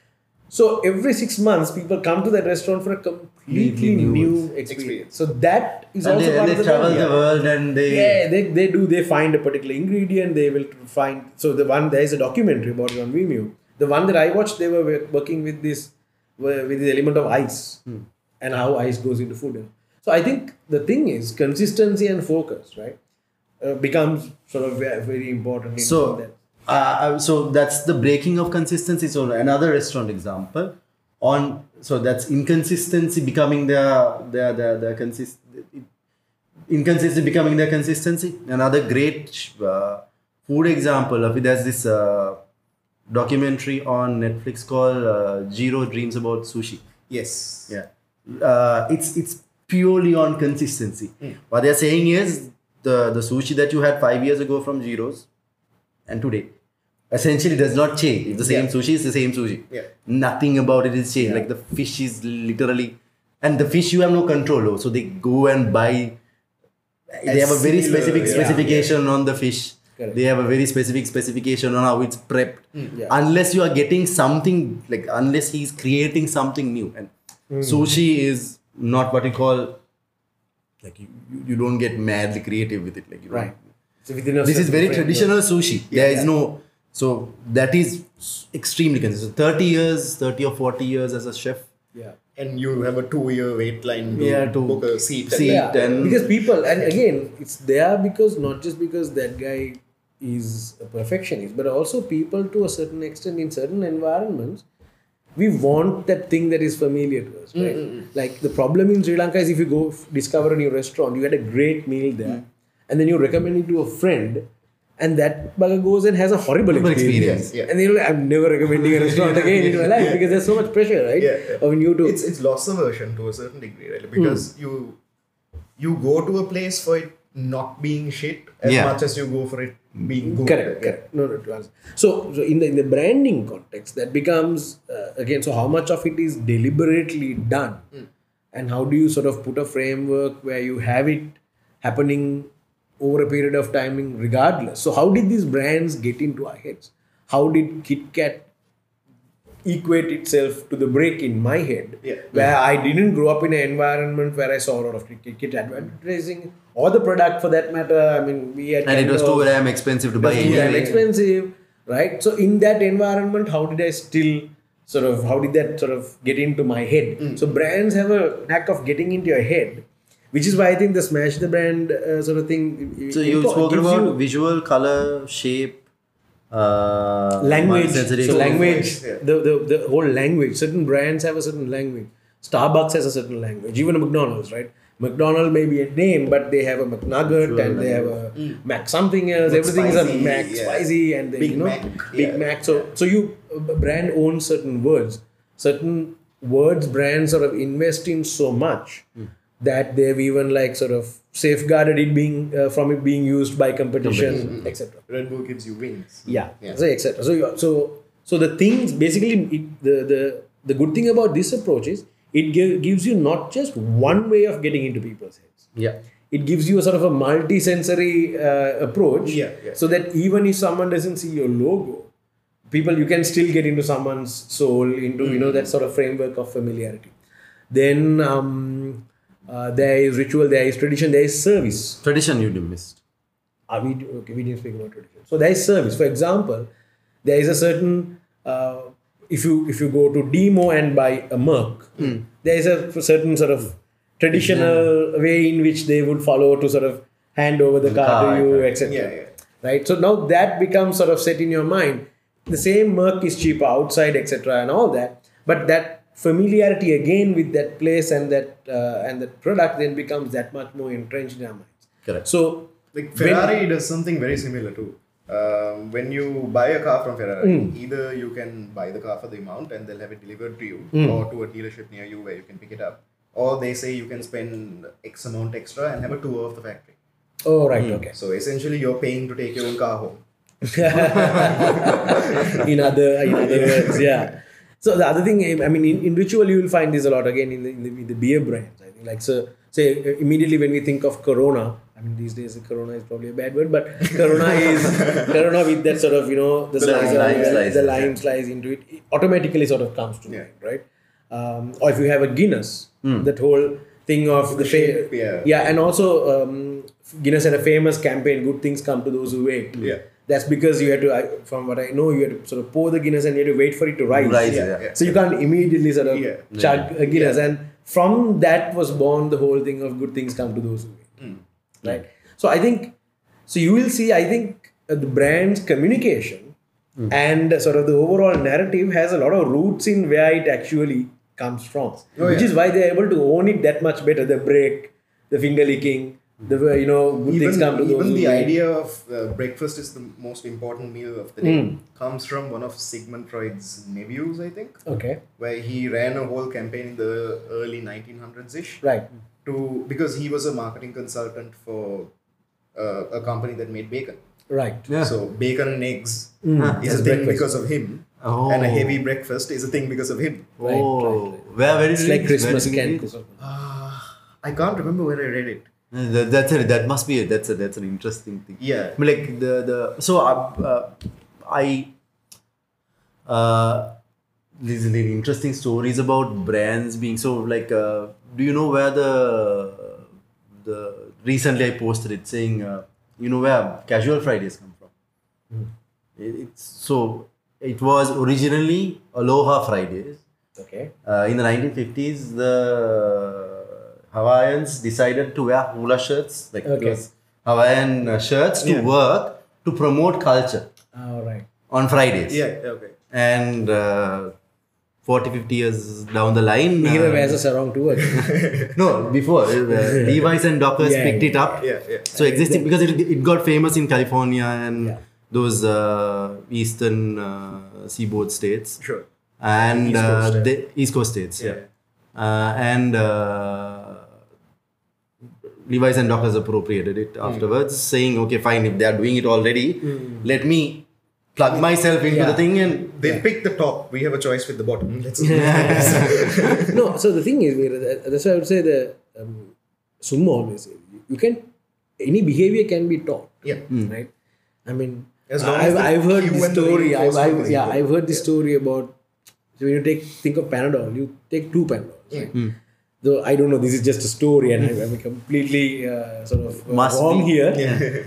So every six months, people come to that restaurant for a completely new new experience. experience. So that is And also they, part they of the travel the world and they. Yeah, they, they do. They find a particular ingredient. They will find. So the one there is a documentary about it on Vimeo. The one that I watched, they were working with this with the element of ice and how ice goes into food. So I think the thing is consistency and focus, right, uh, becomes sort of ve- very important. In So, that. uh, uh, so that's the breaking of consistency. So another restaurant example on so that's inconsistency becoming the the the, the consist inconsistency becoming their consistency. Another great uh, food example of it. There's this uh, documentary on Netflix called uh, Jiro Dreams About Sushi. Yes. Yeah, uh, it's it's purely on consistency. What they're saying is the the sushi that you had five years ago from Jiro's and today essentially does not change. If the same Yeah. sushi is the same sushi. Yeah. Nothing about it is changed. Like the fish is literally, and the fish you have no control over. So they go and buy. They have a very specific yeah. specification on the fish. Correct. They have a very specific specification on how it's prepped. Hmm, yeah. Unless you are getting something like unless he's creating something new, and hmm. sushi is not what you call like you, you- you don't get madly creative with it. Like you right. So within a this is very framework. traditional sushi. there is yeah. no so that is extremely consistent. Thirty years, thirty or forty years as a chef. Yeah. And you have a two-year wait line to, Yeah, to book a seat. seat. yeah, and- because people and again it's there because not just because that guy is a perfectionist but also people to a certain extent in certain environments we want that thing that is familiar to us right? Mm-hmm. Like the problem in sri lanka is if you go f- discover a new restaurant you had a great meal there mm. and then you recommend it to a friend and that bugger goes and has a horrible Horrible experience, experience, yeah. and they're like i'm never recommending a restaurant again in my life because there's so much pressure right Yeah, yeah. of you to it's it's loss aversion to a certain degree, right? Because hmm. you you go to a place for it not being shit as Yeah. much as you go for it being good. Correct, Yeah. correct. No, no, to answer. So, so in the in the branding context, that becomes uh, again. So, how much of it is deliberately done, and how do you sort of put a framework where you have it happening over a period of timing, regardless. So, how did these brands get into our heads? How did Kit Kat equate itself to the break in my head Yeah. where I didn't grow up in an environment where I saw a lot of Kit advertising or the product for that matter. I mean, we had and it was too damn expensive to buy. too damn expensive, right? So in that environment, how did I still sort of how did that sort of get into my head? So brands have a knack of getting into your head, which is why I think the smash the brand uh, sort of thing. So you impo- spoke about you visual, color, shape, uh, language. So language, Yeah. the, the the whole language. Certain brands have a certain language. Starbucks has a certain language. Even a McDonald's, right? McDonald may be a name, but they have a McNugget and they have a Mac something else. Mac Everything is a Mac yeah. spicy and they, Big you know, Mac, Big yeah. Mac. So so you brand owns certain words. Certain words brands sort of invest in so much that they've even like sort of safeguarded it being uh, from it being used by competition, etc Red Bull gives you wings. yeah, Yeah. so etc so you, so so the things basically it, the the the good thing about this approach is it gi- gives you not just one way of getting into people's heads Yeah. it gives you a sort of a multi-sensory uh, approach Yeah, yeah. so that even if someone doesn't see your logo people you can still get into someone's soul into you know that sort of framework of familiarity then um, uh, there is ritual there is tradition there is service Tradition you missed. are we okay? We didn't speak about tradition. So there is service. For example, there is a certain uh, if you if you go to DIMO and buy a Merc, there is a certain sort of traditional way in which they would follow to sort of hand over the car car, to you, etc. Yeah, yeah. Right. So now that becomes sort of set in your mind. The same Merc is cheaper outside, etc., and all that. But that familiarity again with that place and that uh, and that product then becomes that much more entrenched in our minds. Correct. So Like when- Ferrari does something very similar too. Um, when you buy a car from Ferrari, Hmm. either you can buy the car for the amount and they'll have it delivered to you, Hmm. or to a dealership near you where you can pick it up, or they say you can spend X amount extra and have a tour of the factory. Oh, right, okay. So essentially, you're paying to take your own car home. in other in other words, yeah. So the other thing, I mean, in, in ritual, you will find this a lot again in the, in the, in the beer brands. I think, like so, say uh, immediately when we think of Corona, I mean, these days Corona is probably a bad word, but Corona is Corona with that sort of you know the, slice, lime slice, the lime slice into it, it automatically sort of comes to Yeah. mind, right? Um, or if you have a Guinness, Hmm. that whole thing of the, fa- shape, yeah. yeah, and also um, Guinness had a famous campaign, "Good things come to those who wait." Yeah. That's because you had to, I, from what I know, you had to sort of pour the Guinness and you had to wait for it to rise. Rise, Yeah, yeah. yeah. So you can't immediately sort of Yeah. chug a Guinness, and from that was born the whole thing of good things come to those who wait, Hmm. right? So I think, so you will see. I think uh, the brand's communication Hmm. and sort of the overall narrative has a lot of roots in where it actually comes from, Oh, which yeah. is why they're able to own it that much better. The break, the finger licking, the you know good things come to those even the wait. idea of uh, breakfast is the most important meal of the day Hmm. comes from one of Sigmund Freud's nephews, I think, Okay, where he ran a whole campaign in the early 1900s ish right. to because he was a marketing consultant for uh, a company that made bacon. Right. Yeah. So bacon and eggs Mm. is As a thing breakfast. because of him, Oh. and a heavy breakfast is a thing because of him. Right, oh, right, where where did It's you like read this? Where Christmas did can. Uh, I can't remember where I read it. That, that's it. That must be it. That's a, that's an interesting thing. Yeah. I like the the so uh, uh, I uh, these really interesting stories about brands being so like. Uh, do you know where the the recently I posted it saying uh, you know where Casual Fridays come from. It, it's so it was originally Aloha Fridays. Okay. Uh, in the 1950s, the Hawaiians decided to wear hula shirts, like Okay. those Hawaiian uh, shirts, to Yeah. work to promote culture All right. on Fridays. Yeah. Okay. And uh, 40, 50 years down the line, Neither uh, wears a sarong to work. no, before uh, Levi's and Dockers Yeah, picked it up. Yeah. Yeah. So existing because it, it got famous in California and Yeah. those uh, eastern uh, seaboard states Sure. and East Coast, uh, the East Coast states. Yeah. Uh, and uh, Levi's and Dockers appropriated it Hmm. afterwards, saying, "Okay, fine. If they are doing it already, let me plug myself into Yeah. the thing." And They pick the top. We have a choice with the bottom. Let's no, so the thing is, that's why I would say the um, Summa always you can, any behavior can be taught, yeah. right? I mean, As long as I've, the I've heard this the story. I've, I've, yeah. I've heard this story about. So when you take think of Panadol, you take two Panadols. Right? Though I don't know, this is just a story, and I- I'm completely uh, sort of uh, Must wrong be. here,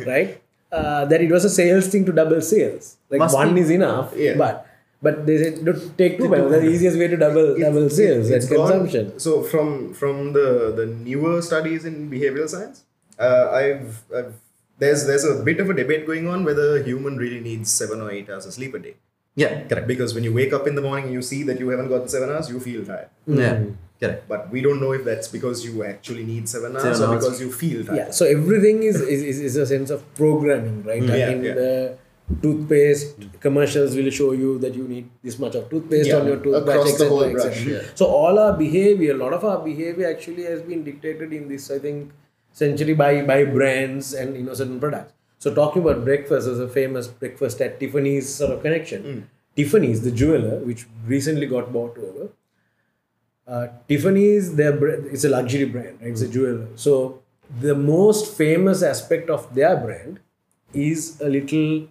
right? Uh, that it was a sales thing to double sales. Like Must one be. is enough, Yeah. but but they said no, take two Panadols. That's the easiest way to double double sales and It's gone- consumption. So from from the the newer studies in behavioral science, uh, I've, I've there's there's a bit of a debate going on whether a human really needs seven or eight hours of sleep a day. yeah, correct. Because when you wake up in the morning and you see that you haven't gotten seven hours, you feel tired. Yeah, correct. But we don't know if that's because you actually need seven hours Seven or hours. because you feel tired. Yeah, so everything is, is, is, is a sense of programming, right? I Yeah, mean, yeah. the toothpaste commercials will show you that you need this much of toothpaste Yeah, on your toothbrush, across the etc. whole etc. brush, yeah. So all our behavior, a lot of our behavior actually has been dictated in this, I think, century by by brands and you know certain products. So talking about breakfast, there's a famous breakfast at Tiffany's sort of connection. Hmm. Tiffany's, the jeweler, which recently got bought over. Uh, Tiffany's, their it's a luxury brand, right? It's a jewel. So the most famous aspect of their brand is a little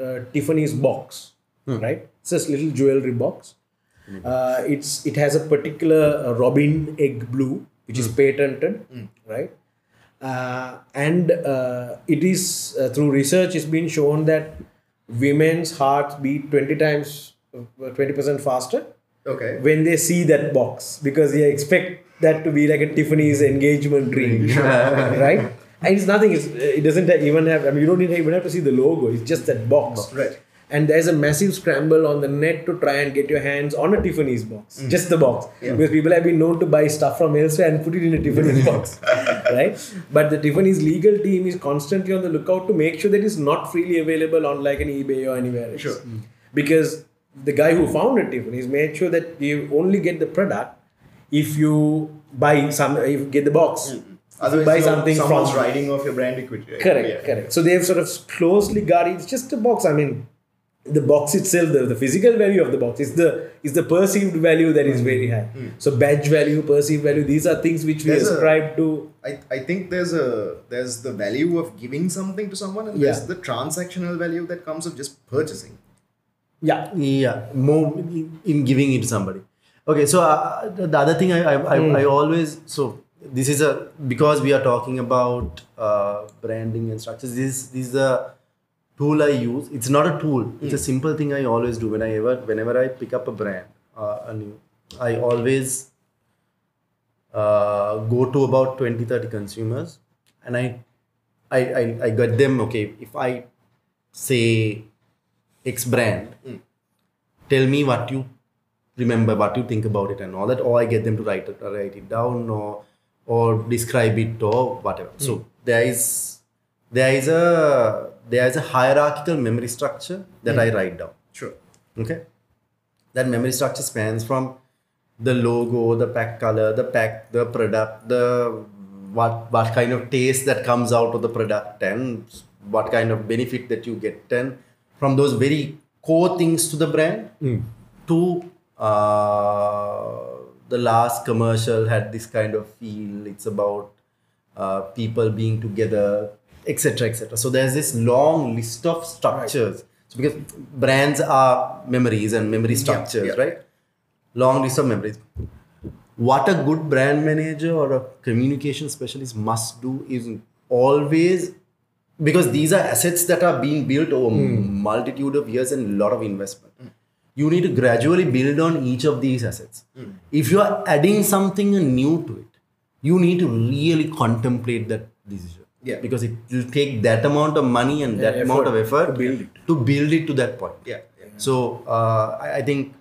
uh, Tiffany's box, right? It's just little jewelry box. Uh, it's it has a particular uh, robin egg blue, which is patented, right? Uh, and uh, it is uh, through research, it's been shown that women's hearts beat twenty times, twenty percent faster Okay. when they see that box because they expect that to be like a Tiffany's engagement ring, right? And it's nothing. It's, it doesn't even have. I mean, you don't even have to see the logo. It's just that box, Right. And there's a massive scramble on the net to try and get your hands on a Tiffany's box, mm. just the box, because people have been known to buy stuff from elsewhere and put it in a Tiffany's box, right? But the Tiffany's legal team is constantly on the lookout to make sure that it's not freely available on like an eBay or anywhere else. Sure. Because the guy who founded Tiffany's made sure that you only get the product if you buy some, if you get the box. Hmm. You Otherwise, buy something someone's from riding off your brand equity. right? Correct, Yeah. correct. So they've sort of closely guarded. It's just a box. I mean, the box itself, the, the physical value of the box is the is the perceived value that is hmm. very high. Hmm. So badge value, perceived value, these are things which we There's a- ascribe to. I, I think there's a there's the value of giving something to someone and there's the transactional value that comes of just purchasing. Yeah. yeah more in, in giving it to somebody. Okay so uh, the the other thing I, I, I, I always so this is a because we are talking about uh, branding and structures this this is a tool i use. It's not a tool. It's a simple thing i always do. When i ever whenever i pick up a brand uh, a new i always uh, go to about 20 30 consumers and I, I i i get them okay if i say x brand. Hmm. Tell me what you remember what you think about it and all that or i get them to write it write it down or or describe it or whatever. So hmm. there is there is a there is a hierarchical memory structure that i hmm. write down. Sure. okay? That memory structure spans from the logo the pack color the pack the product the what what kind of taste that comes out of the product and what kind of benefit that you get and from those very core things to the brand to uh, the last commercial had this kind of feel. It's about uh, people being together etc etc so there's this long list of structures. So because brands are memories and memory structures yeah. right? Long list of memories. What a good brand manager or a communication specialist must do is always because these are assets that are being built over multitude of years and a lot of investment you need to gradually build on each of these assets if you are adding something new to it you need to really contemplate that decision Yeah. because it will take that amount of money and that amount of effort to build it. to build it to that point Yeah. yeah. so uh, I, I think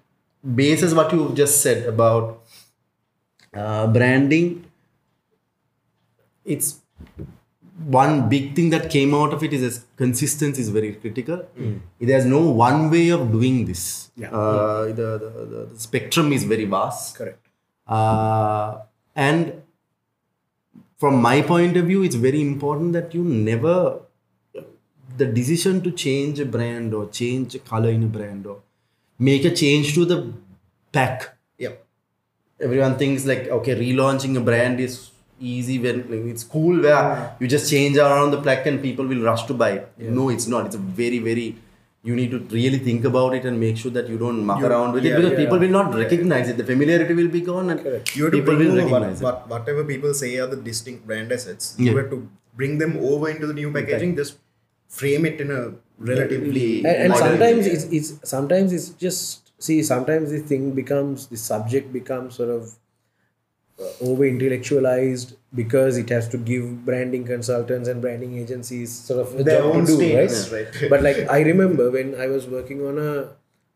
basis what you just said about uh, branding, it's one big thing that came out of it is as consistency is very critical. There's no one way of doing this. Yeah. Uh, the, the, the, the spectrum is very vast. Correct. Uh, and from my point of view, it's very important that you never the decision to change a brand or change a color in a brand or make a change to the pack. Yeah. Everyone thinks like okay, relaunching a brand is easy when like, it's cool where you just change around the plaque and people will rush to buy it. No, it's not. It's a very very you need to really think about it and make sure that you don't muck around with it because yeah. people will not recognize it. The familiarity will be gone and You have to people will over what, recognize it. what, whatever people say are the distinct brand assets. Yeah. You have to bring them over into the new packaging, just frame it in a relatively and, and sometimes it's, it's sometimes it's just see sometimes the thing becomes the subject becomes sort of over intellectualized because it has to give branding consultants and branding agencies sort of a Their job own to do status, right? right? but like i remember when i was working on a,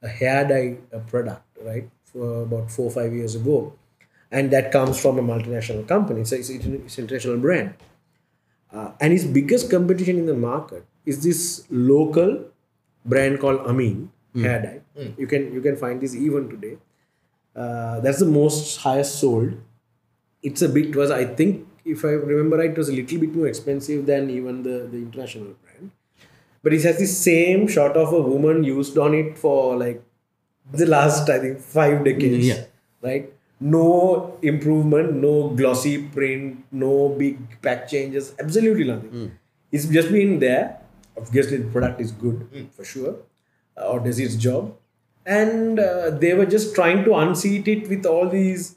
a hair dye a product right for about four or five years ago and that comes from a multinational company so it's, it's an it's an international brand uh, and its biggest competition in the market is this local brand called Amin hair dye. You can you can find this even today. Uh, that's the most highest sold. It's a bit was I think if I remember right, it was a little bit more expensive than even the the international brand. But it has the same shot of a woman used on it for like the last I think five decades. Yeah. Right. No improvement, no glossy print, no big pack changes, absolutely nothing. It's just been there. Obviously, the product is good for sure, uh, or does its job. And uh, they were just trying to unseat it with all these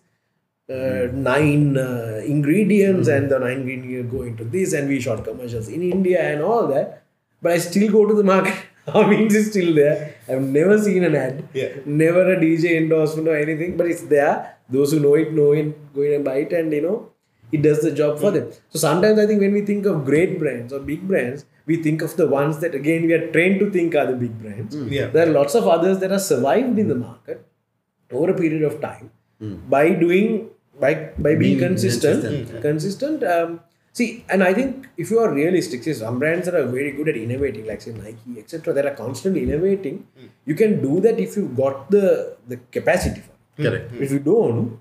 uh, nine uh, ingredients, and the nine ingredients go into this, and we shot commercials in India and all that. But I still go to the market. Amins it's still there. I've never seen an ad. Yeah. Never a DJ endorsement or anything, but it's there. Those who know it know it, go in and buy it, and you know, it does the job for them. So sometimes I think when we think of great brands or big brands, we think of the ones that again we are trained to think are the big brands. Yeah. There are lots of others that are survived in the market over a period of time by doing by by being, Being consistent. consistent, Consistent. Um, see, and I think if you are realistic, see, some brands that are very good at innovating, like say Nike, etc., that are constantly innovating. You can do that if you got the the capacity for. it. Correct. If you don't,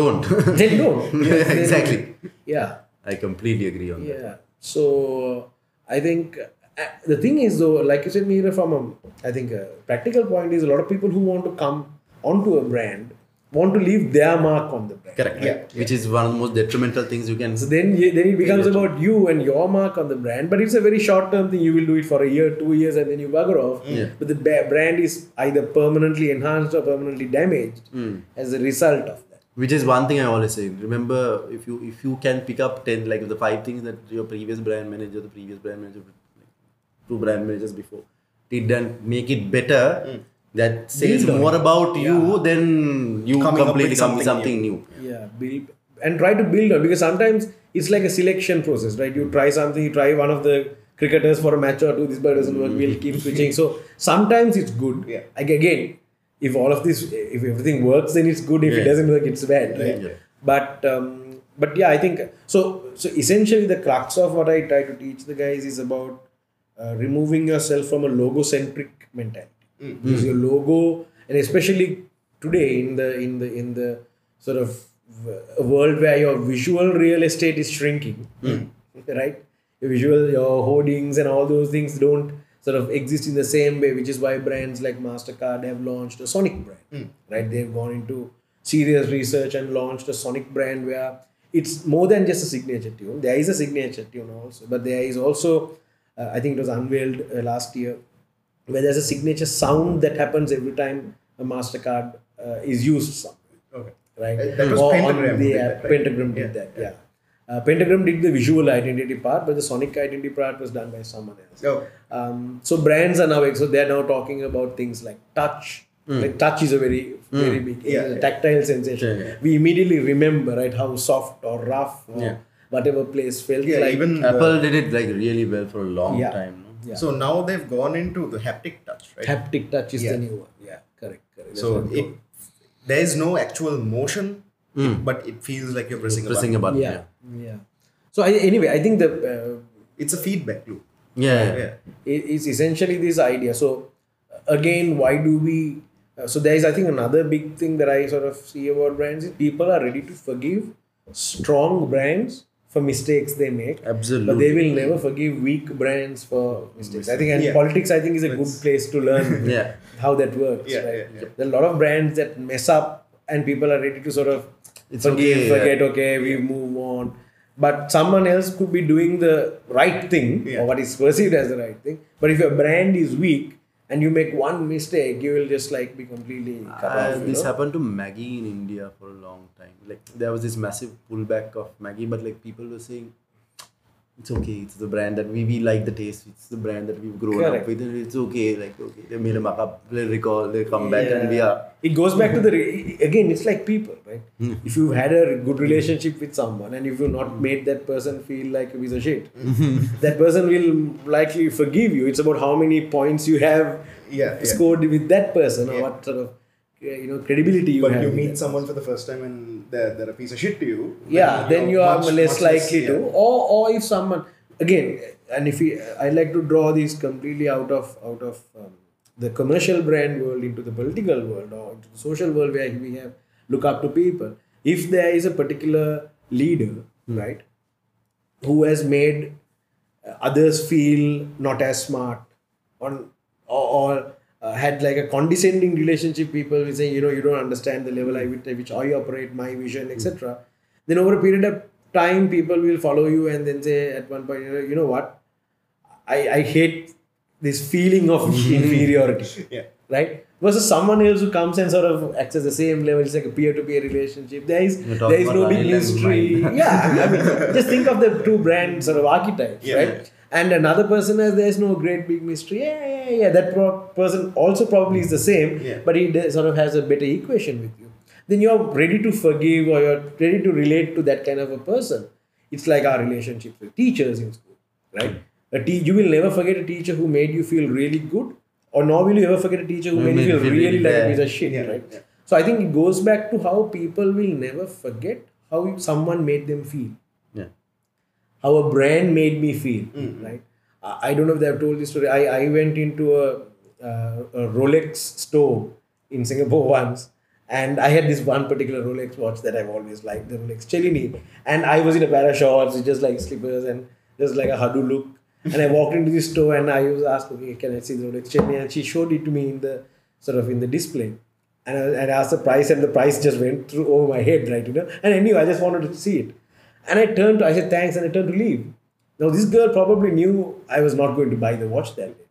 Don't. then don't. Yeah, exactly. Yeah. I completely agree on that. Yeah. So I think uh, the thing is though, like you said, Mira, from a I think a practical point is a lot of people who want to come onto a brand want to leave their mark on the brand. Correct. Yeah. Which is one of the most detrimental things you can. So then, then it becomes about you and your mark on the brand. But it's a very short term thing. You will do it for a year, two years, and then you bugger off. Yeah. But the brand is either permanently enhanced or permanently damaged Hmm. as a result of that. Which is one thing I always say. Remember, if you if you can pick up ten like the five things that your previous brand manager, the previous brand manager, two brand managers before did and make it better, that says Build more about you than you Coming completely with come with something something new. Yeah, build and try to build on because sometimes it's like a selection process, right? You try something, you try one of the cricketers for a match or two, this bird doesn't work, we'll keep switching. So sometimes it's good. Yeah. Like again, if all of this, if everything works, then it's good. If it doesn't work, it's bad, right? Yeah. But um, but yeah, I think so. So essentially, the crux of what I try to teach the guys is about uh, removing yourself from a logo-centric mentality. Because your logo, and especially today in the in the in the sort of world where your visual real estate is shrinking, right? Your visual, your hoardings, and all those things don't sort of exist in the same way, which is why brands like Mastercard have launched a Sonic brand, right? They've gone into serious research and launched a Sonic brand where it's more than just a signature tune. There is a signature tune also, but there is also, uh, I think it was unveiled uh, last year, where there's a signature sound that happens every time a Mastercard uh, is used somewhere Okay. right? Uh, that was Or on Pentagram the did app. that, right? Pentagram did Yeah, that, yeah. Uh, Pentagram did the visual identity part, but the sonic identity part was done by someone else. Oh. Um, so brands are now so they're now talking about things like touch. Like touch is a very very big Hmm. Yeah, yeah. tactile sensation. Yeah, yeah. We immediately remember right how soft or rough or Yeah. whatever place felt Yeah, like. even the- Apple did it like really well for a long Yeah. time. No? yeah. So now they've gone into the haptic touch, right? haptic touch is Yeah. the new one. Yeah, correct. correct. So what they it there is no actual motion, but it feels like you're pressing, Pressing a a button. button. yeah, yeah. So I, anyway, I think the uh, It's a feedback loop. Yeah. yeah. Yeah. it- it's essentially this idea. So again, why do we? Uh, so there is, I think, another big thing that I sort of see about brands is people are ready to forgive strong brands for mistakes they make. Absolutely. But they will never forgive weak brands for mistakes. I think, and Yeah. politics, I think, is a good place to learn Yeah. how that works. Yeah, right? yeah, yeah. There are a lot of brands that mess up, and people are ready to sort of It's forgive, okay, yeah. forget, okay, we move on. But someone else could be doing the right thing, Yeah. or what is perceived as the right thing. But if your brand is weak and you make one mistake, you will just like be completely cut Uh, off. this know? happened to Maggi in India for a long time. Like there was this massive pullback of Maggi, but like people were saying, it's okay. It's the brand that we, we like the taste. It's the brand that we've grown Correct. up with, and it's okay. Like okay, they made a muck up. They recall. They come back, and we are. It goes back to the re- again. It's like people, right? Hmm. If you've had a good relationship with someone and if you've not made that person feel like a piece of shit, that person will likely forgive you. It's about how many points you have Yeah, yeah. scored with that person or Yeah. what sort of you know credibility you But you meet someone for the first time and they're, they're a piece of shit to you. yeah then you are much- less much likely to yeah. or or if someone again and if we i like to draw these completely out of out of um, the commercial brand world into the political world or into the social world where we have look up to people if there is a particular leader right who has made others feel not as smart on or, or uh, had like a condescending relationship people will say you know you don't understand the level I, at which I operate my vision etc then over a period of time people will follow you and then say at one point you know, what? I, I hate this feeling of inferiority. Yeah. right? Versus someone else who comes and sort of acts as the same level it's like a peer-to-peer relationship. There is there is no big mystery. yeah I mean just think of the two brand sort of archetypes Yeah. right and another person has there's no great big mystery yeah yeah yeah that pro- person also probably is the same Yeah. but he sort of has a better equation with you then you're ready to forgive or you're ready to relate to that kind of a person it's like our relationship with teachers in school right a te- you will never forget a teacher who made you feel really good or nor will you ever forget a teacher who made you feel really like a bad. piece of shit Yeah, right yeah. so i think it goes back to how people will never forget how someone made them feel. How a brand made me feel, Mm-hmm. right? I I don't know if they have told this story. I, I went into a, uh, a Rolex store in Singapore once, and I had this one particular Rolex watch that I've always liked, the Rolex Cellini, and I was in a pair of shorts, just like slippers and just like a hadu look, and I walked into the store and I was asked, okay, can I see the Rolex chain? And she showed it to me in the sort of in the display. And I, and I asked the price, and the price just went through over my head, right? You know, and I knew I just wanted to see it. And I turned to, I said thanks, and I turned to leave. Now this girl probably knew I was not going to buy the watch that day,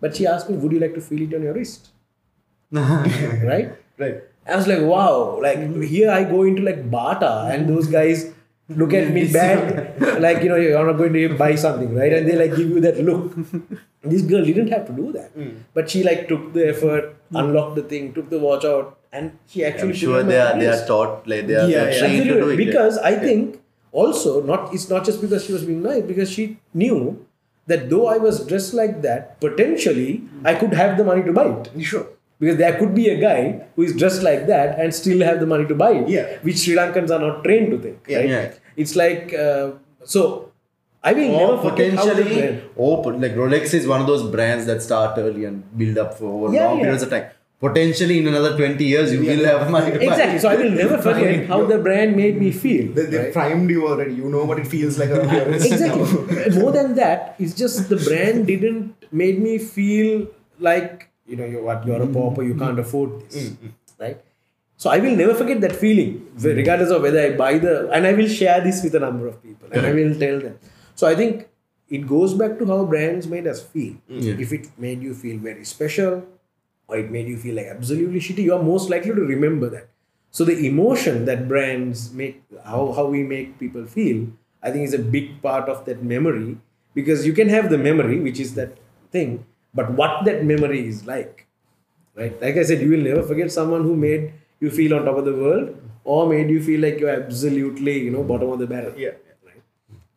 but she asked me, "Would you like to feel it on your wrist?" right? Right. I was like, wow, like here I go into like Bata and those guys look at me bad, like you know, you're not going to buy something, right? And they like give you that look. this girl didn't have to do that, hmm. but she like took the effort, unlocked the thing, took the watch out, and she actually I'm sure they are they are taught like they are, Yeah, they are yeah. trained to do it. Because I think also not it's not just because she was being nice, because she knew that though I was dressed like that, potentially I could have the money to buy it. Sure. Because there could be a guy who is dressed like that and still have the money to buy it. Yeah. Which Sri Lankans are not trained to think. Yeah. right? Yeah. It's like uh, so. I mean, or never forget how the potentially, or like Rolex is one of those brands that start early and build up for over Yeah, long yeah. periods of time. Potentially, in another 20 years, you will have money Exactly. So I will never forget how the brand made me feel. They, they right? primed you already. You know what it feels like. on your wrist. exactly more than that it's just the brand didn't made me feel like you know you're what you're a pauper you can't afford this mm, mm. right so i will never forget that feeling mm. regardless of whether i buy the and i will share this with a number of people and i will tell them so i think it goes back to how brands made us feel if it made you feel very special or it made you feel like absolutely shitty you are most likely to remember that so the emotion that brands make how, how we make people feel i think is a big part of that memory because you can have the memory which is that thing but what that memory is like right like i said you will never forget someone who made you feel on top of the world or made you feel like you're absolutely you know bottom of the barrel Yeah. right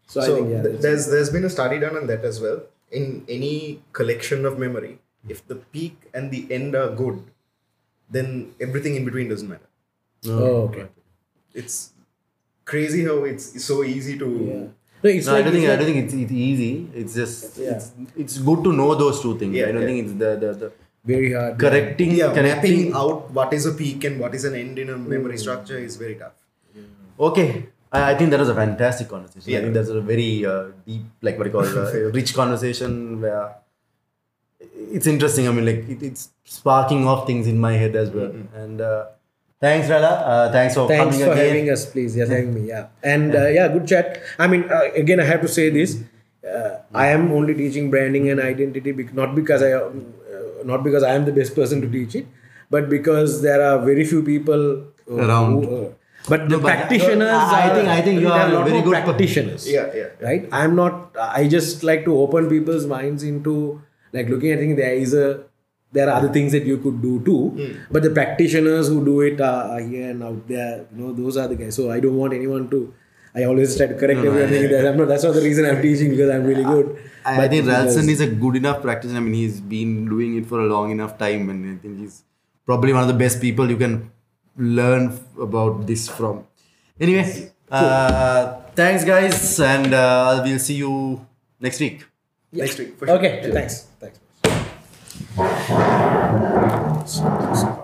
so, So i think yeah th- there's there's been a study done on that as well. In any collection of memory, if the peak and the end are good, then everything in between doesn't matter. oh okay It's crazy how it's, it's so easy to. yeah no, it's No, I don't think it's I don't think it's, it's easy. It's just Yeah. it's, it's good to know those two things. Yeah, I don't yeah. think it's the the, the very hard correcting Yeah, connecting. mapping out what is a peak and what is an end in a memory structure is very tough. Okay, I, I think that was a fantastic conversation. Yeah. I Yeah. think that's a very uh, deep, like what you call uh, rich conversation where it's interesting. I mean, like it, it's sparking off things in my head as well. And uh, thanks, Rala. Uh, thanks for Thanks coming for again. having us, please. Yeah, having me. Yeah, and uh, yeah, good chat. I mean, uh, again, I have to say this: uh, I am only teaching branding and identity, bec- not because I, uh, not because I am the best person to teach it, but because there are very few people uh, Around. Who, uh, but the but practitioners, I- I are- think- I think you there are a lot very good practitioners. Yeah, yeah. Right. I'm not. I just like to open people's minds into like looking at things. There is a there are other things that you could do too but the practitioners who do it are, here and out there you know those are the guys so i don't want anyone to i always try to correct everyone thinking that I'm not, that's not the reason i'm teaching because i'm really good I, I think Ralston is a good enough practitioner. I mean, he's been doing it for a long enough time, and I think he's probably one of the best people you can learn f- about this from. Anyway, uh, thanks, guys, and uh, we'll see you next week. Next week. For sure. okay thanks Deus, Deus.